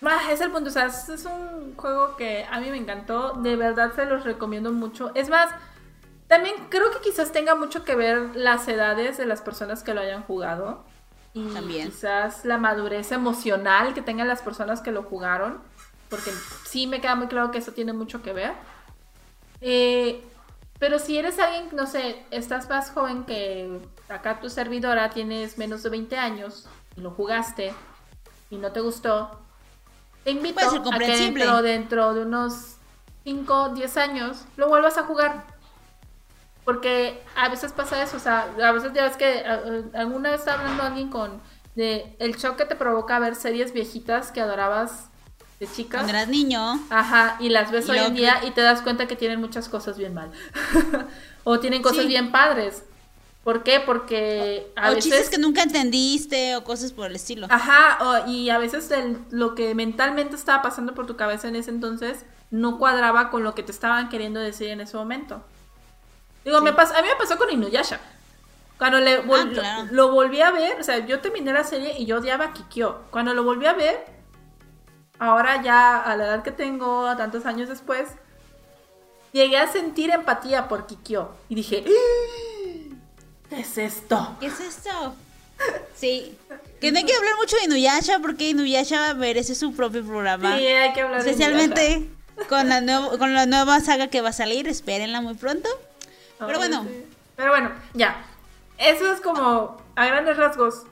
ah, es el punto. O sea, es un juego que a mí me encantó. De verdad se los recomiendo mucho. Es más, también creo que quizás tenga mucho que ver las edades de las personas que lo hayan jugado. Y También. quizás la madurez emocional que tengan las personas que lo jugaron. Porque sí me queda muy claro que eso tiene mucho que ver. Eh, pero si eres alguien, no sé, estás más joven que acá tu servidora, tienes menos de 20 años y lo jugaste y no te gustó, te invito a que dentro, dentro de unos 5, 10 años lo vuelvas a jugar. Porque a veces pasa eso, o sea, a veces ya ves que alguna vez estaba hablando alguien con de el shock que te provoca ver series viejitas que adorabas de chicas. Cuando eras niño. Ajá, y las ves Y hoy en día y te das cuenta que tienen muchas cosas bien mal. [LAUGHS] o tienen cosas Sí. bien padres. ¿Por qué? Porque a o veces... chistes que nunca entendiste o cosas por el estilo. Ajá, o- y a veces el- lo que mentalmente estaba pasando por tu cabeza en ese entonces no cuadraba con lo que te estaban queriendo decir en ese momento. Digo, me pas- a mí me pasó con Inuyasha. Cuando le vol- Ah, claro. lo, lo volví a ver, o sea, yo terminé la serie y yo odiaba a Kikyo. Cuando lo volví a ver, ahora ya a la edad que tengo, tantos años después, llegué a sentir empatía por Kikyo. Y dije, "¡Ah! ¿qué es esto? ¿Qué es esto? Sí. Que no hay que hablar mucho de Inuyasha porque Inuyasha merece su propio programa. Sí, hay que hablar de. Especialmente con la, con la nueva saga que va a salir. Espérenla muy pronto. Pero bueno. Pero bueno, ya. Eso es como a grandes rasgos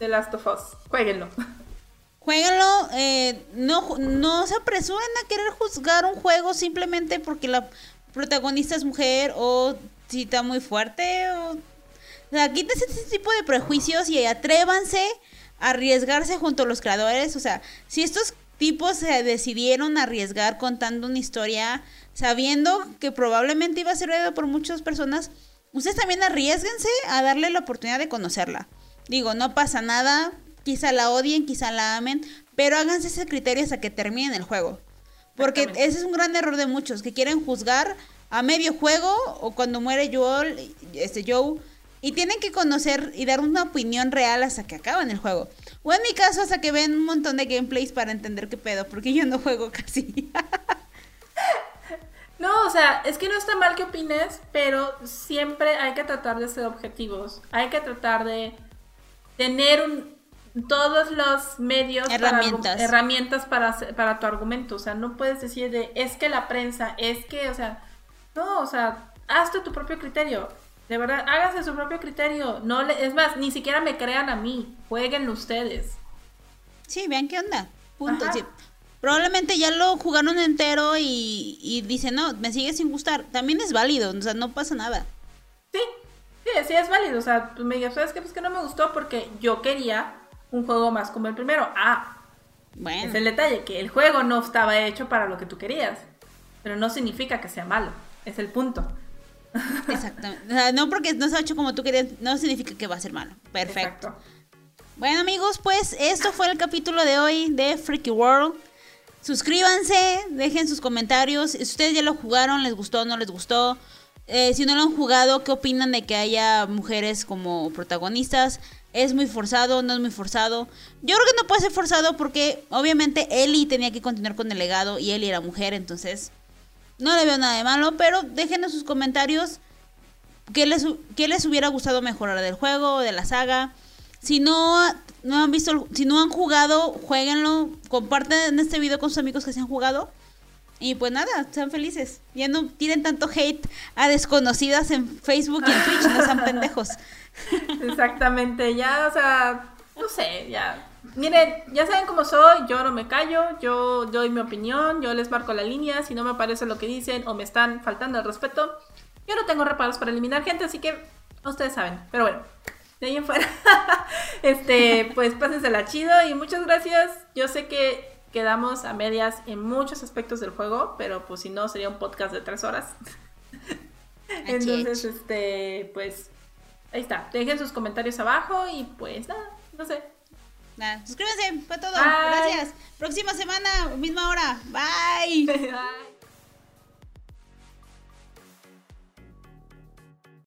de Last of Us. Jueguenlo. [LAUGHS] Jueguenlo, eh, no, no se apresuren a querer juzgar un juego simplemente porque la protagonista es mujer o si está muy fuerte. O, o sea, quítense ese tipo de prejuicios y atrévanse a arriesgarse junto a los creadores. O sea, si estos tipos se decidieron arriesgar contando una historia sabiendo que probablemente iba a ser leído por muchas personas, ustedes también arriesguense a darle la oportunidad de conocerla. Digo, no pasa nada, quizá la odien, quizá la amen, pero háganse ese criterio hasta que terminen el juego. Porque ese es un gran error de muchos que quieren juzgar a medio juego o cuando muere Joel, este Joe, y tienen que conocer y dar una opinión real hasta que acaban el juego. O en mi caso, hasta que ven un montón de gameplays para entender qué pedo, porque yo no juego [LAUGHS] casi. No, o sea, es que no está mal que opines, pero siempre hay que tratar de ser objetivos. Hay que tratar de tener un- todos los medios, para argu- Herramientas. herramientas para, para tu argumento. O sea, no puedes decir de, es que la prensa, es que, o sea, no, o sea, hazte tu propio criterio. De verdad, hágase su propio criterio. No le, es más, ni siquiera me crean a mí. Jueguenlo ustedes. Sí, vean qué onda. Punto. Sí. Probablemente ya lo jugaron entero y, y dicen, no, me sigue sin gustar. También es válido, o sea, no pasa nada. Sí, sí, sí es válido. O sea, tú me digas, ¿sabes qué? Pues que no me gustó porque yo quería un juego más como el primero. Ah, Bueno, es el detalle, que el juego no estaba hecho para lo que tú querías. Pero no significa que sea malo. Es el punto. [LAUGHS] exactamente. O sea, no porque no se ha hecho como tú querías, no significa que va a ser malo. Perfecto. Exacto. Bueno amigos, pues esto fue el capítulo de hoy de Freaky World. Suscríbanse, dejen sus comentarios. Si ustedes ya lo jugaron, les gustó o no les gustó. Eh, si no lo han jugado, ¿qué opinan de que haya mujeres como protagonistas? ¿Es muy forzado? ¿No es muy forzado? Yo creo que no puede ser forzado porque obviamente Ellie tenía que continuar con el legado y Ellie era mujer, entonces no le veo nada de malo, pero déjenos sus comentarios qué les, qué les hubiera gustado mejorar del juego, de la saga. Si no, no han visto, si no han jugado, jueguenlo, comparten este video con sus amigos que se han jugado. Y pues nada, sean felices. Ya no tienen tanto hate a desconocidas en Facebook y en Twitch, no sean [LAUGHS] pendejos. Exactamente. Ya, o sea, no sé, ya. Miren, ya saben cómo soy, yo no me callo, yo doy mi opinión, yo les marco la línea, si no me parece lo que dicen o me están faltando el respeto, yo no tengo reparos para eliminar gente, así que ustedes saben. Pero bueno, de ahí en fuera, [LAUGHS] este, pues pásensela chido y muchas gracias. Yo sé que quedamos a medias en muchos aspectos del juego, pero pues si no sería un podcast de tres horas. Entonces, este, pues ahí está. Dejen sus comentarios abajo y pues nada, no sé. Nada, suscríbanse, fue todo. Bye. Gracias. Próxima semana, misma hora. Bye. [LAUGHS] Bye.